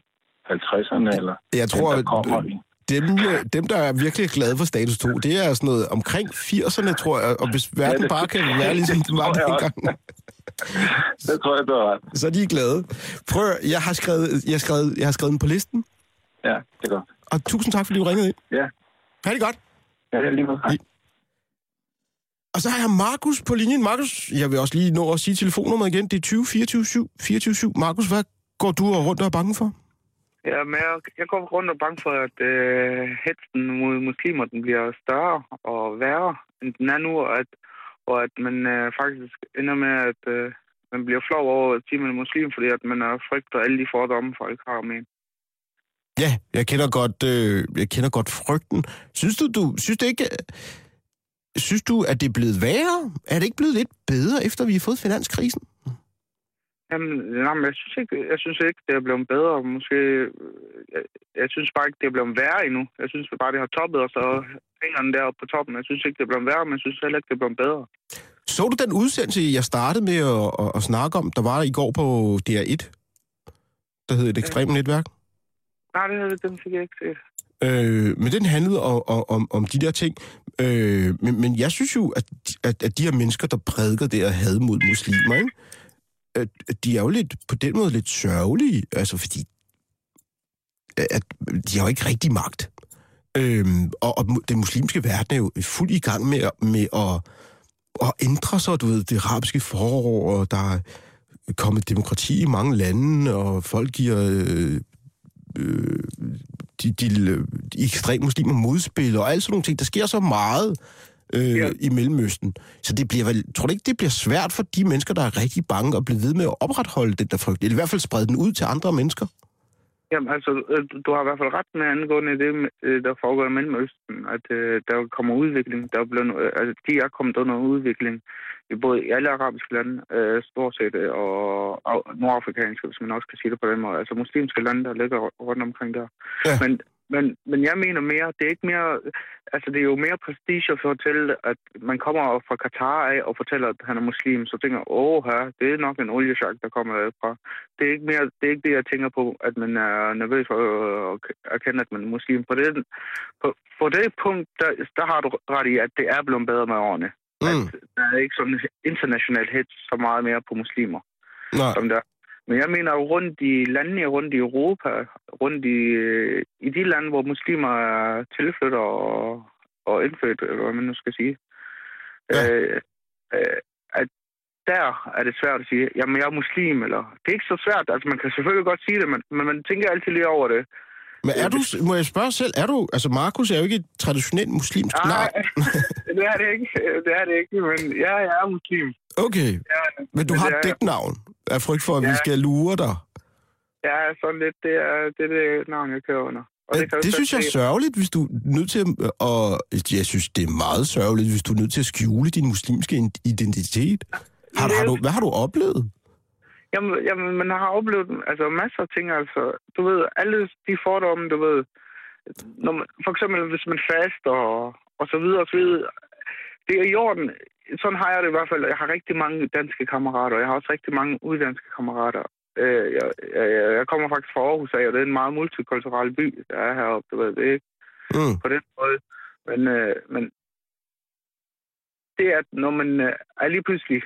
50'erne, eller Jeg tror, den, der kommer at i? dem, øh, dem, der er virkelig glade for status 2, det er sådan noget omkring 80'erne, tror jeg. Og hvis verden bare kan være ligesom den var dengang, Det tror jeg, du har ret. så er de glade. Prøv at- jeg har skrevet, jeg har skrevet, jeg har skrevet den på listen. Ja, det er godt. Og tusind tak, fordi du ringede ind. Ja. Ha' det godt. Ja, det er lige måde. Hej. Og så har jeg Markus på linjen. Markus, jeg vil også lige nå at sige telefonnummeret igen. Det er 20 24 7 24 7. Markus, hvad går du og rundt og er bange for? Ja, men jeg, jeg går rundt og er bange for, at øh, hetsen mod muslimer den bliver større og værre, end den er nu, og at, og at man øh, faktisk ender med, at øh, man bliver flov over at sige, at man er muslim, fordi at man er frygter alle de fordomme, folk har med. en. Ja, jeg kender godt, øh, jeg kender godt frygten. Synes du, du synes det ikke, synes du, at det er blevet værre? Er det ikke blevet lidt bedre, efter vi har fået finanskrisen? Jamen, nej, men jeg synes ikke, jeg synes ikke, det er blevet bedre. Måske, øh, jeg, jeg synes bare ikke, det er blevet værre endnu. Jeg synes bare, det har toppet, og så hænger den deroppe på toppen. Jeg synes ikke, det er blevet værre, men jeg synes heller ikke, det er blevet bedre. Så du den udsendelse, jeg startede med at, at, at snakke om, der var i går på DR1? Der hed et ekstremt netværk. Nej, det, dem fik jeg ikke set. Øh, men den handlede om, om, om de der ting. Øh, men, men jeg synes jo, at, at, at de her mennesker, der prædiker det her had mod muslimer, ikke? At, at de er jo lidt, på den måde lidt sørgelige, altså fordi at de har jo ikke rigtig magt. Øhm, og, og den muslimske verden er jo fuld i gang med, med at, at ændre sig, du ved, det arabiske forår, og der er kommet demokrati i mange lande, og folk giver øh, øh, de, de, de ekstreme muslimer modspil, og alt sådan nogle ting. Der sker så meget øh, ja. i Mellemøsten. Så det bliver vel, tror du ikke, det bliver svært for de mennesker, der er rigtig bange, at blive ved med at opretholde den der frygt? Eller i hvert fald sprede den ud til andre mennesker? Jamen, altså, øh, du- har i hvert fald ret med angående det, øh, der foregår i Mellemøsten, at øh, der kommer udvikling. Der er blevet, øh, altså, de er kommet under udvikling både i alle arabiske lande, øh, stort set, øh, og, og nordafrikanske, hvis man også kan sige det på den måde. Altså muslimske lande, der ligger rundt omkring der. Ja. Men, men, men jeg mener mere, det er ikke mere, altså det er jo mere prestige at fortælle, at man kommer fra Katar af og fortæller, at han er muslim, så tænker jeg, åh her, det er nok en oliesjak, der kommer derfra. Det er, ikke mere, det er ikke det, jeg tænker på, at man er nervøs for at erkende, at man er muslim. På det, på, på det punkt, der, der har du ret i, at det er blevet bedre med årene. Mm. Der er ikke sådan international hits så meget mere på muslimer, Nej. som der. Men jeg mener rundt i landene, rundt i Europa, rundt i, øh, i de lande, hvor muslimer er tilflytter og, og indfødt, eller hvad man nu skal sige. Ja. Øh, øh, at der er det svært at sige, jamen jeg er muslim, eller... Det er ikke så svært, altså man kan selvfølgelig godt sige det, men, men man tænker altid lige over det. Men er du, må jeg spørge selv, er du, altså Markus er jo ikke et traditionelt muslimsk Nej, navn. det er det ikke, det er det ikke, men ja, jeg er muslim. Okay, Ja, men du men har det et er- dæknavn af frygt for, at vi Ja. skal lure dig. Ja, sådan lidt, det er det, er det navn, jeg kører under. Og Det, det synes jeg er sørgeligt, hvis du er nødt til at... Og jeg synes, det er meget sørgeligt, hvis du er nødt til at skjule din muslimske identitet. Har, har du, hvad har du oplevet? Jamen, jamen, man har oplevet altså, masser af ting, altså. Du ved, alle de fordomme, du ved, når man, for eksempel hvis man faster og, og så videre og så videre, det er i orden. Sådan har jeg det i hvert fald. Jeg har rigtig mange danske kammerater, og jeg har også rigtig mange uddanske kammerater. Øh, jeg, jeg, jeg kommer faktisk fra Aarhus af, og det er en meget multikulturel by, der er heroppe, du ved. Det er ikke Mm. på den måde. Men, øh, men det er, at når man øh, er lige pludselig,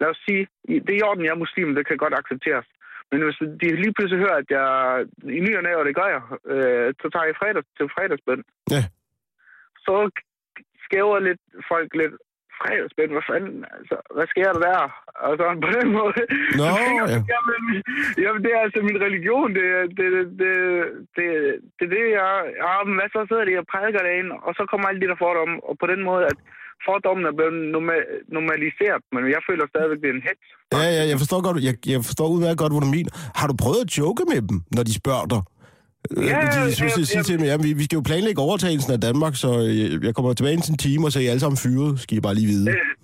lad os sige, det er i orden, jeg er muslim, det kan godt accepteres. Men hvis de lige pludselig hører, at jeg i ny og næ, og det gør jeg, øh, så tager jeg fredag, til fredagsbøn. Ja. Så skæver lidt folk lidt fredagsbøn, hvad fanden, altså, hvad sker der der? Altså, på den måde. Nå, Så tænker jeg, ja. jamen, jamen, det er altså min religion, det er det, det, det, det, det, det jeg, ja, men hvad så sidder de og prædiker derinde, og så kommer alle de der fordomme, og på den måde, at fordommen er blevet norma- normaliseret, men jeg føler stadigvæk, det er en hets. Ja, ja, jeg forstår, godt, jeg, jeg forstår udmærket godt, hvad du mener. Har du prøvet at joke med dem, når de spørger dig? Ja, de synes, ja, at sige til dem, ja, vi, vi skal jo planlægge overtagelsen af Danmark, så øh, jeg kommer tilbage til en time, og så er I alle sammen fyret, skal I bare lige vide. Øh,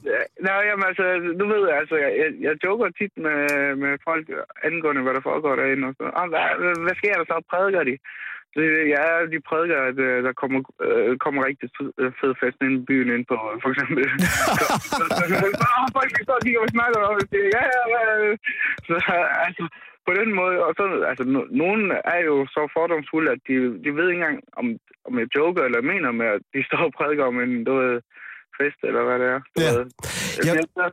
Nej, jamen altså, du ved, altså, jeg, jeg, jeg joker tit med, med folk angående, hvad der foregår derinde. Og så, ah, hvad, hvad, hvad sker der så? Prædiker de? Så, ja, de prædiker, at øh, der kommer, øh, kommer rigtig fed- øh, fest ind i byen ind på, for eksempel. så, så, så, så, så, ah, folk de står og kigger og snakker om det. Ja, ja, ja. Så, altså, på den måde, og så, altså, no, nogen er jo så fordomsfulde, at de, de ved ikke engang, om, om jeg joker eller mener med, at de står og prædiker om en, du ved, fest, eller hvad det er. Du Ja. ved. Ja. Jeg-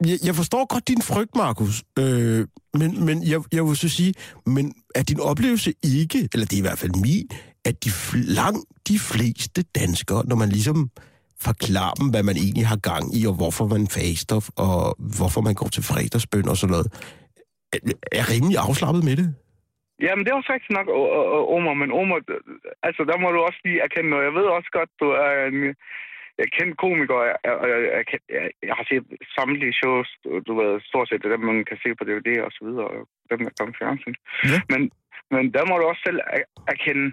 jeg, jeg forstår godt din frygt, Markus, øh, men, men jeg, jeg vil så sige, men er din oplevelse ikke, eller det er i hvert fald min, at de langt de fleste danskere, når man ligesom forklarer dem, hvad man egentlig har gang i, og hvorfor man faster, og hvorfor man går til fredagsbøn og sådan noget, er, er rimelig afslappet med det? Jamen, det er faktisk nok, Omar, men Omar, altså, der må du også lige erkende noget. Jeg ved også godt, du er en jeg kendt komiker, og jeg, jeg, jeg, jeg, har set samtlige shows, du, ved, stort set dem, man kan se på DVD og så videre, og dem, der kommer fjernsyn. Ja. Men, men der må du også selv er- erkende,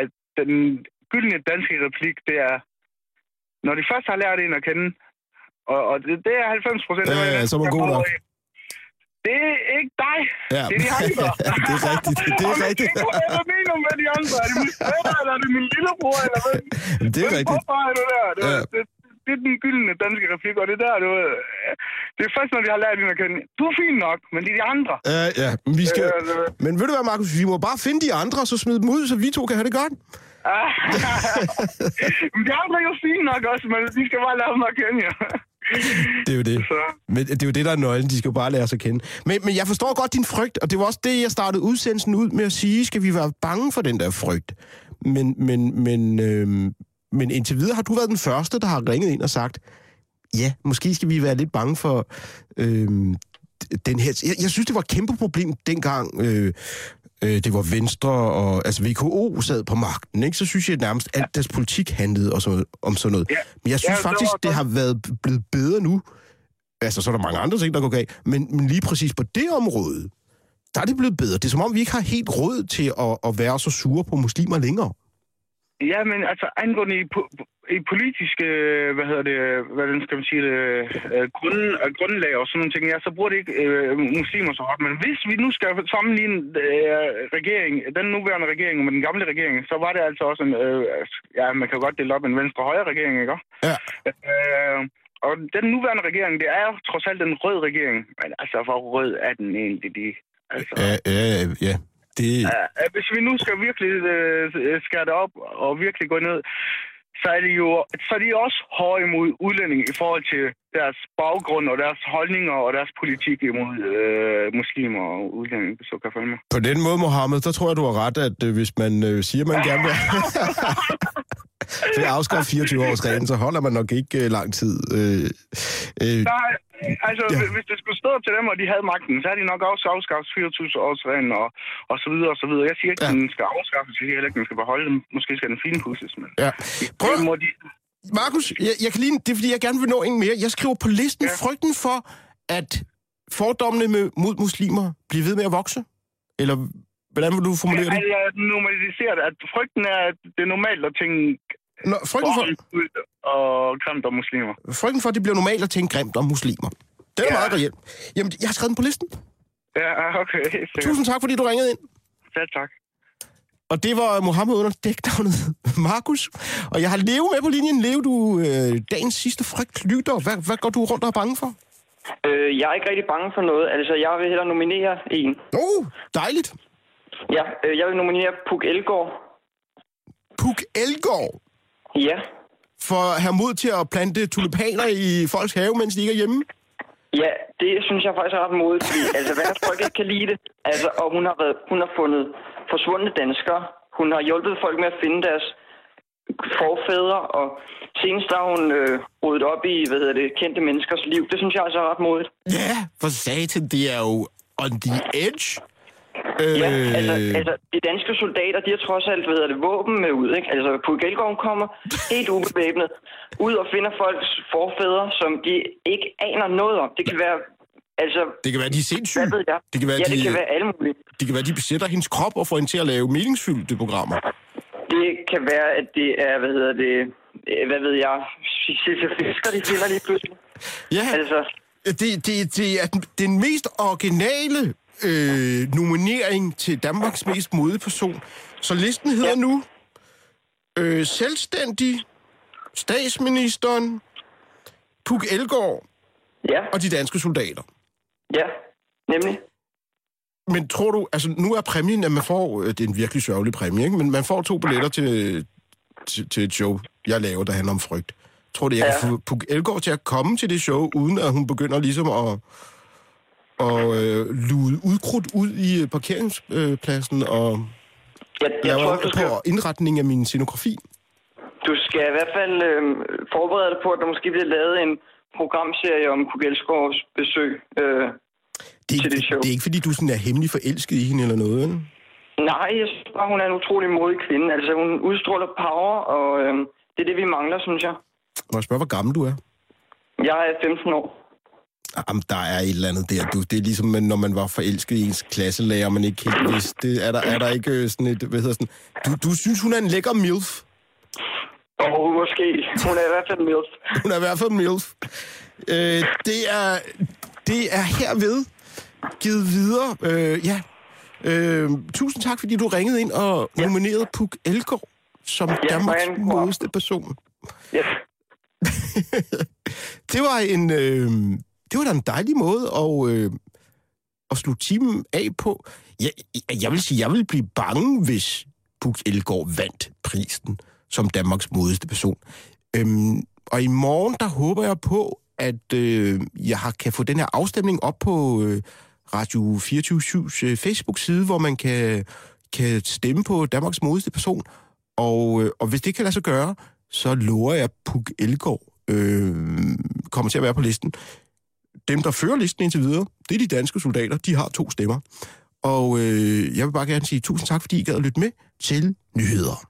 at den gyldne danske replik, det er, når de først har lært en at kende, og, og det, det er 90 procent Ja, ja, så er man god nok. Det er ikke dig. Ja. Det er de andre. det er rigtigt, det er Og man rigtigt. tænker, Hvad mener du med de andre? Er det min fætter, eller er det min lillebror, eller hvad? Det er rigtigt. Hvorfor er du der? Det, Ja. det, det, er den gyldne danske replik, og det er der, du Det er først, når de har lært hende at kende. Du er fin nok, men det er de andre. Ja, ja, men vi skal... Øh, øh. Men ved du hvad, Markus, vi må bare finde de andre, og så smide dem ud, så vi to kan have det godt. Men de andre er jo fine nok også, men de skal bare lære dem at kende, ja. Det er jo det. Så. Men det er jo det, der er nøglen. De skal jo bare lære sig at kende. Men, men jeg forstår godt din frygt, og det var også det, jeg startede udsendelsen ud med at sige. Skal vi være bange for den der frygt? Men, men, men, øhm, men indtil videre har du været den første, der har ringet ind og sagt, ja, måske skal vi være lidt bange for øhm, den her... Jeg, jeg synes, det var et kæmpe problem dengang... Øh, øh, det var Venstre og altså VKO sad på magten, ikke? så synes jeg nærmest, alt deres politik handlede og så, om sådan noget. Ja. Men jeg synes Ja, det faktisk, var- det har været blevet bedre nu. Altså, så er der mange andre ting, der går galt. Men, men lige præcis på det område, der er det blevet bedre. Det er som om, vi ikke har helt råd til at, at være så sure på muslimer længere. Ja, men altså angående i, po- i politiske, hvad hedder det, hvad den skal man sige, det, øh, grund, øh, grundlag og sådan nogle ting, ja, så bruger det ikke øh, muslimer så hårdt. Men hvis vi nu skal sammenligne øh, regering, den nuværende regering med den gamle regering, så var det altså også en, øh, ja, man kan godt dele op en venstre-højre regering, ikke? Ja. Øh, og den nuværende regering, det er jo trods alt en rød regering. Men altså, hvor rød er den egentlig? De, altså, Ja, ja, ja. Det, Ja, hvis vi nu skal virkelig øh, skære det op og virkelig gå ned, så er de jo så er de også hårde imod udlændinge i forhold til deres baggrund og deres holdninger og deres politik imod øh, muslimer og udlændinge, hvis du kan følge mig. på den måde, Mohammed, der tror jeg, du har ret, at øh, hvis man øh, siger, man gerne vil... Ved at afskaffe 24-årsreglen, så holder man nok ikke øh, lang tid. Øh, øh, Nej, altså, Ja. hvis det skulle stå til dem, og de havde magten, så har de nok også afskaffet 24-årsreglen og, og så videre og så videre. Jeg siger ikke, Ja. den skal afskaffes, jeg siger heller ikke, den skal beholde dem. Måske skal den finpudses, men ja. Prøv, det må de... Markus, jeg, jeg kan lige, det er fordi, jeg gerne vil nå en mere. Jeg skriver på listen ja. Frygten for, at fordommene med, mod muslimer bliver ved med at vokse. Eller hvordan vil du formulere det? Altså, normaliseret, at frygten er, at det er normalt at tænke Nå, frygten, for, og grimt om muslimer. frygten for, at det bliver normalt at tænke grimt om muslimer. Det er ja. Ja. meget reelt. Jamen, jeg har skrevet den på listen. Ja, okay. Sikkert. Tusind tak, fordi du ringede ind. Selv tak. Og det var Mohammed under dæknavnet Markus. Og jeg har Leo med på linjen. Leo, du øh, dagens sidste frygt lytter. Hvad, hvad går du rundt og er bange for? Øh, jeg er ikke rigtig bange for noget. Altså, jeg vil hellere nominere en. Oh, dejligt. Ja, øh, jeg vil nominere Puk Elgård. Puk Elgård. Ja. For at have mod til at plante tulipaner i folks have, mens de ikke er hjemme. Ja, det synes jeg faktisk er ret modigt, fordi altså, verdens folk ikke kan lide det. Altså, og hun har, været, hun har fundet forsvundne danskere. Hun har hjulpet folk med at finde deres forfædre, og senest har hun øh, rodet op i, hvad hedder det, kendte menneskers liv. Det synes jeg altså er ret modigt. Ja, for satan, det er jo on the edge. Øh, Ja, altså, altså, de danske soldater, de har trods alt, hvad hedder det, våben med ud, ikke? Altså, på Gelgården kommer helt ubevæbnet ud og finder folks forfædre, som de ikke aner noget om. Det kan være, altså, det kan være, de er sindssyge. hvad ved jeg? Det kan være, ja, de, det kan være alle mulige. Det kan være, de besætter hendes krop og får hende til at lave meningsfyldte programmer. Det kan være, at det er, hvad hedder det, øh, hvad ved jeg, fisker, de finder lige pludselig. Ja, Altså, det, det, det er den, den mest originale øh, nominering til Danmarks mest modige person. Så listen hedder ja. nu øh, Selvstændig, Statsministeren, Puk Elgård ja, og de danske soldater. ja, nemlig. Men tror du, altså nu er præmien, at man får, øh, det er en virkelig sørgelig præmie, ikke? men man får to billetter til, til, til et show, jeg laver, der handler om frygt. Tror du, jeg kan få Puk Elgård til at komme til det show, uden at hun begynder ligesom at, at øh, lude udkrudt ud i øh, parkeringspladsen og Jeg, jeg lave tror, du skal, på indretning af min scenografi? du skal i hvert fald øh, forberede dig på, at der måske bliver lavet en programserie om Puk besøg øh, Det er, til det ikke, show. det er ikke, fordi du sådan er hemmelig forelsket i hende eller noget, vel? Nej, jeg synes bare, hun er en utrolig modig kvinde. Altså, hun udstråler power, og øh, det er det, vi mangler, synes jeg. Må jeg spørge, hvor gammel du er? Jeg er 15 år. Jamen, der er et eller andet der. Du, det er ligesom, når man var forelsket i ens klasselærer, man ikke helt vidste. Det, er, der, er der ikke øh, sådan et, hvad hedder sådan... Du, du synes, hun er en lækker milf? Og måske. Hun er i hvert fald milf. Hun er i hvert fald milf. Øh, det er, det er herved givet videre. Øh, ja. Øh, tusind tak, fordi du ringede ind og nominerede Puk Elgård som Ja, Danmarks man. modigste person. Ja. det var en, øh, det var da en dejlig måde at, øh, at slutte timen af på. Jeg, jeg, vil sige, jeg vil blive bange, hvis Puk Elgård vandt prisen som Danmarks modigste person. Øhm, og i morgen, der håber jeg på, at øh, jeg har, kan få den her afstemning op på øh, Radio 24-7's øh, Facebook-side, hvor man kan, kan stemme på Danmarks modigste person. Og, øh, og hvis det kan lade sig gøre, så lover jeg, at Puk Elgård øh, kommer til at være på listen dem, der fører listen indtil videre, det er de danske soldater. De har to stemmer. Og øh, jeg vil bare gerne sige tusind tak, fordi I gad at lytte med til nyheder.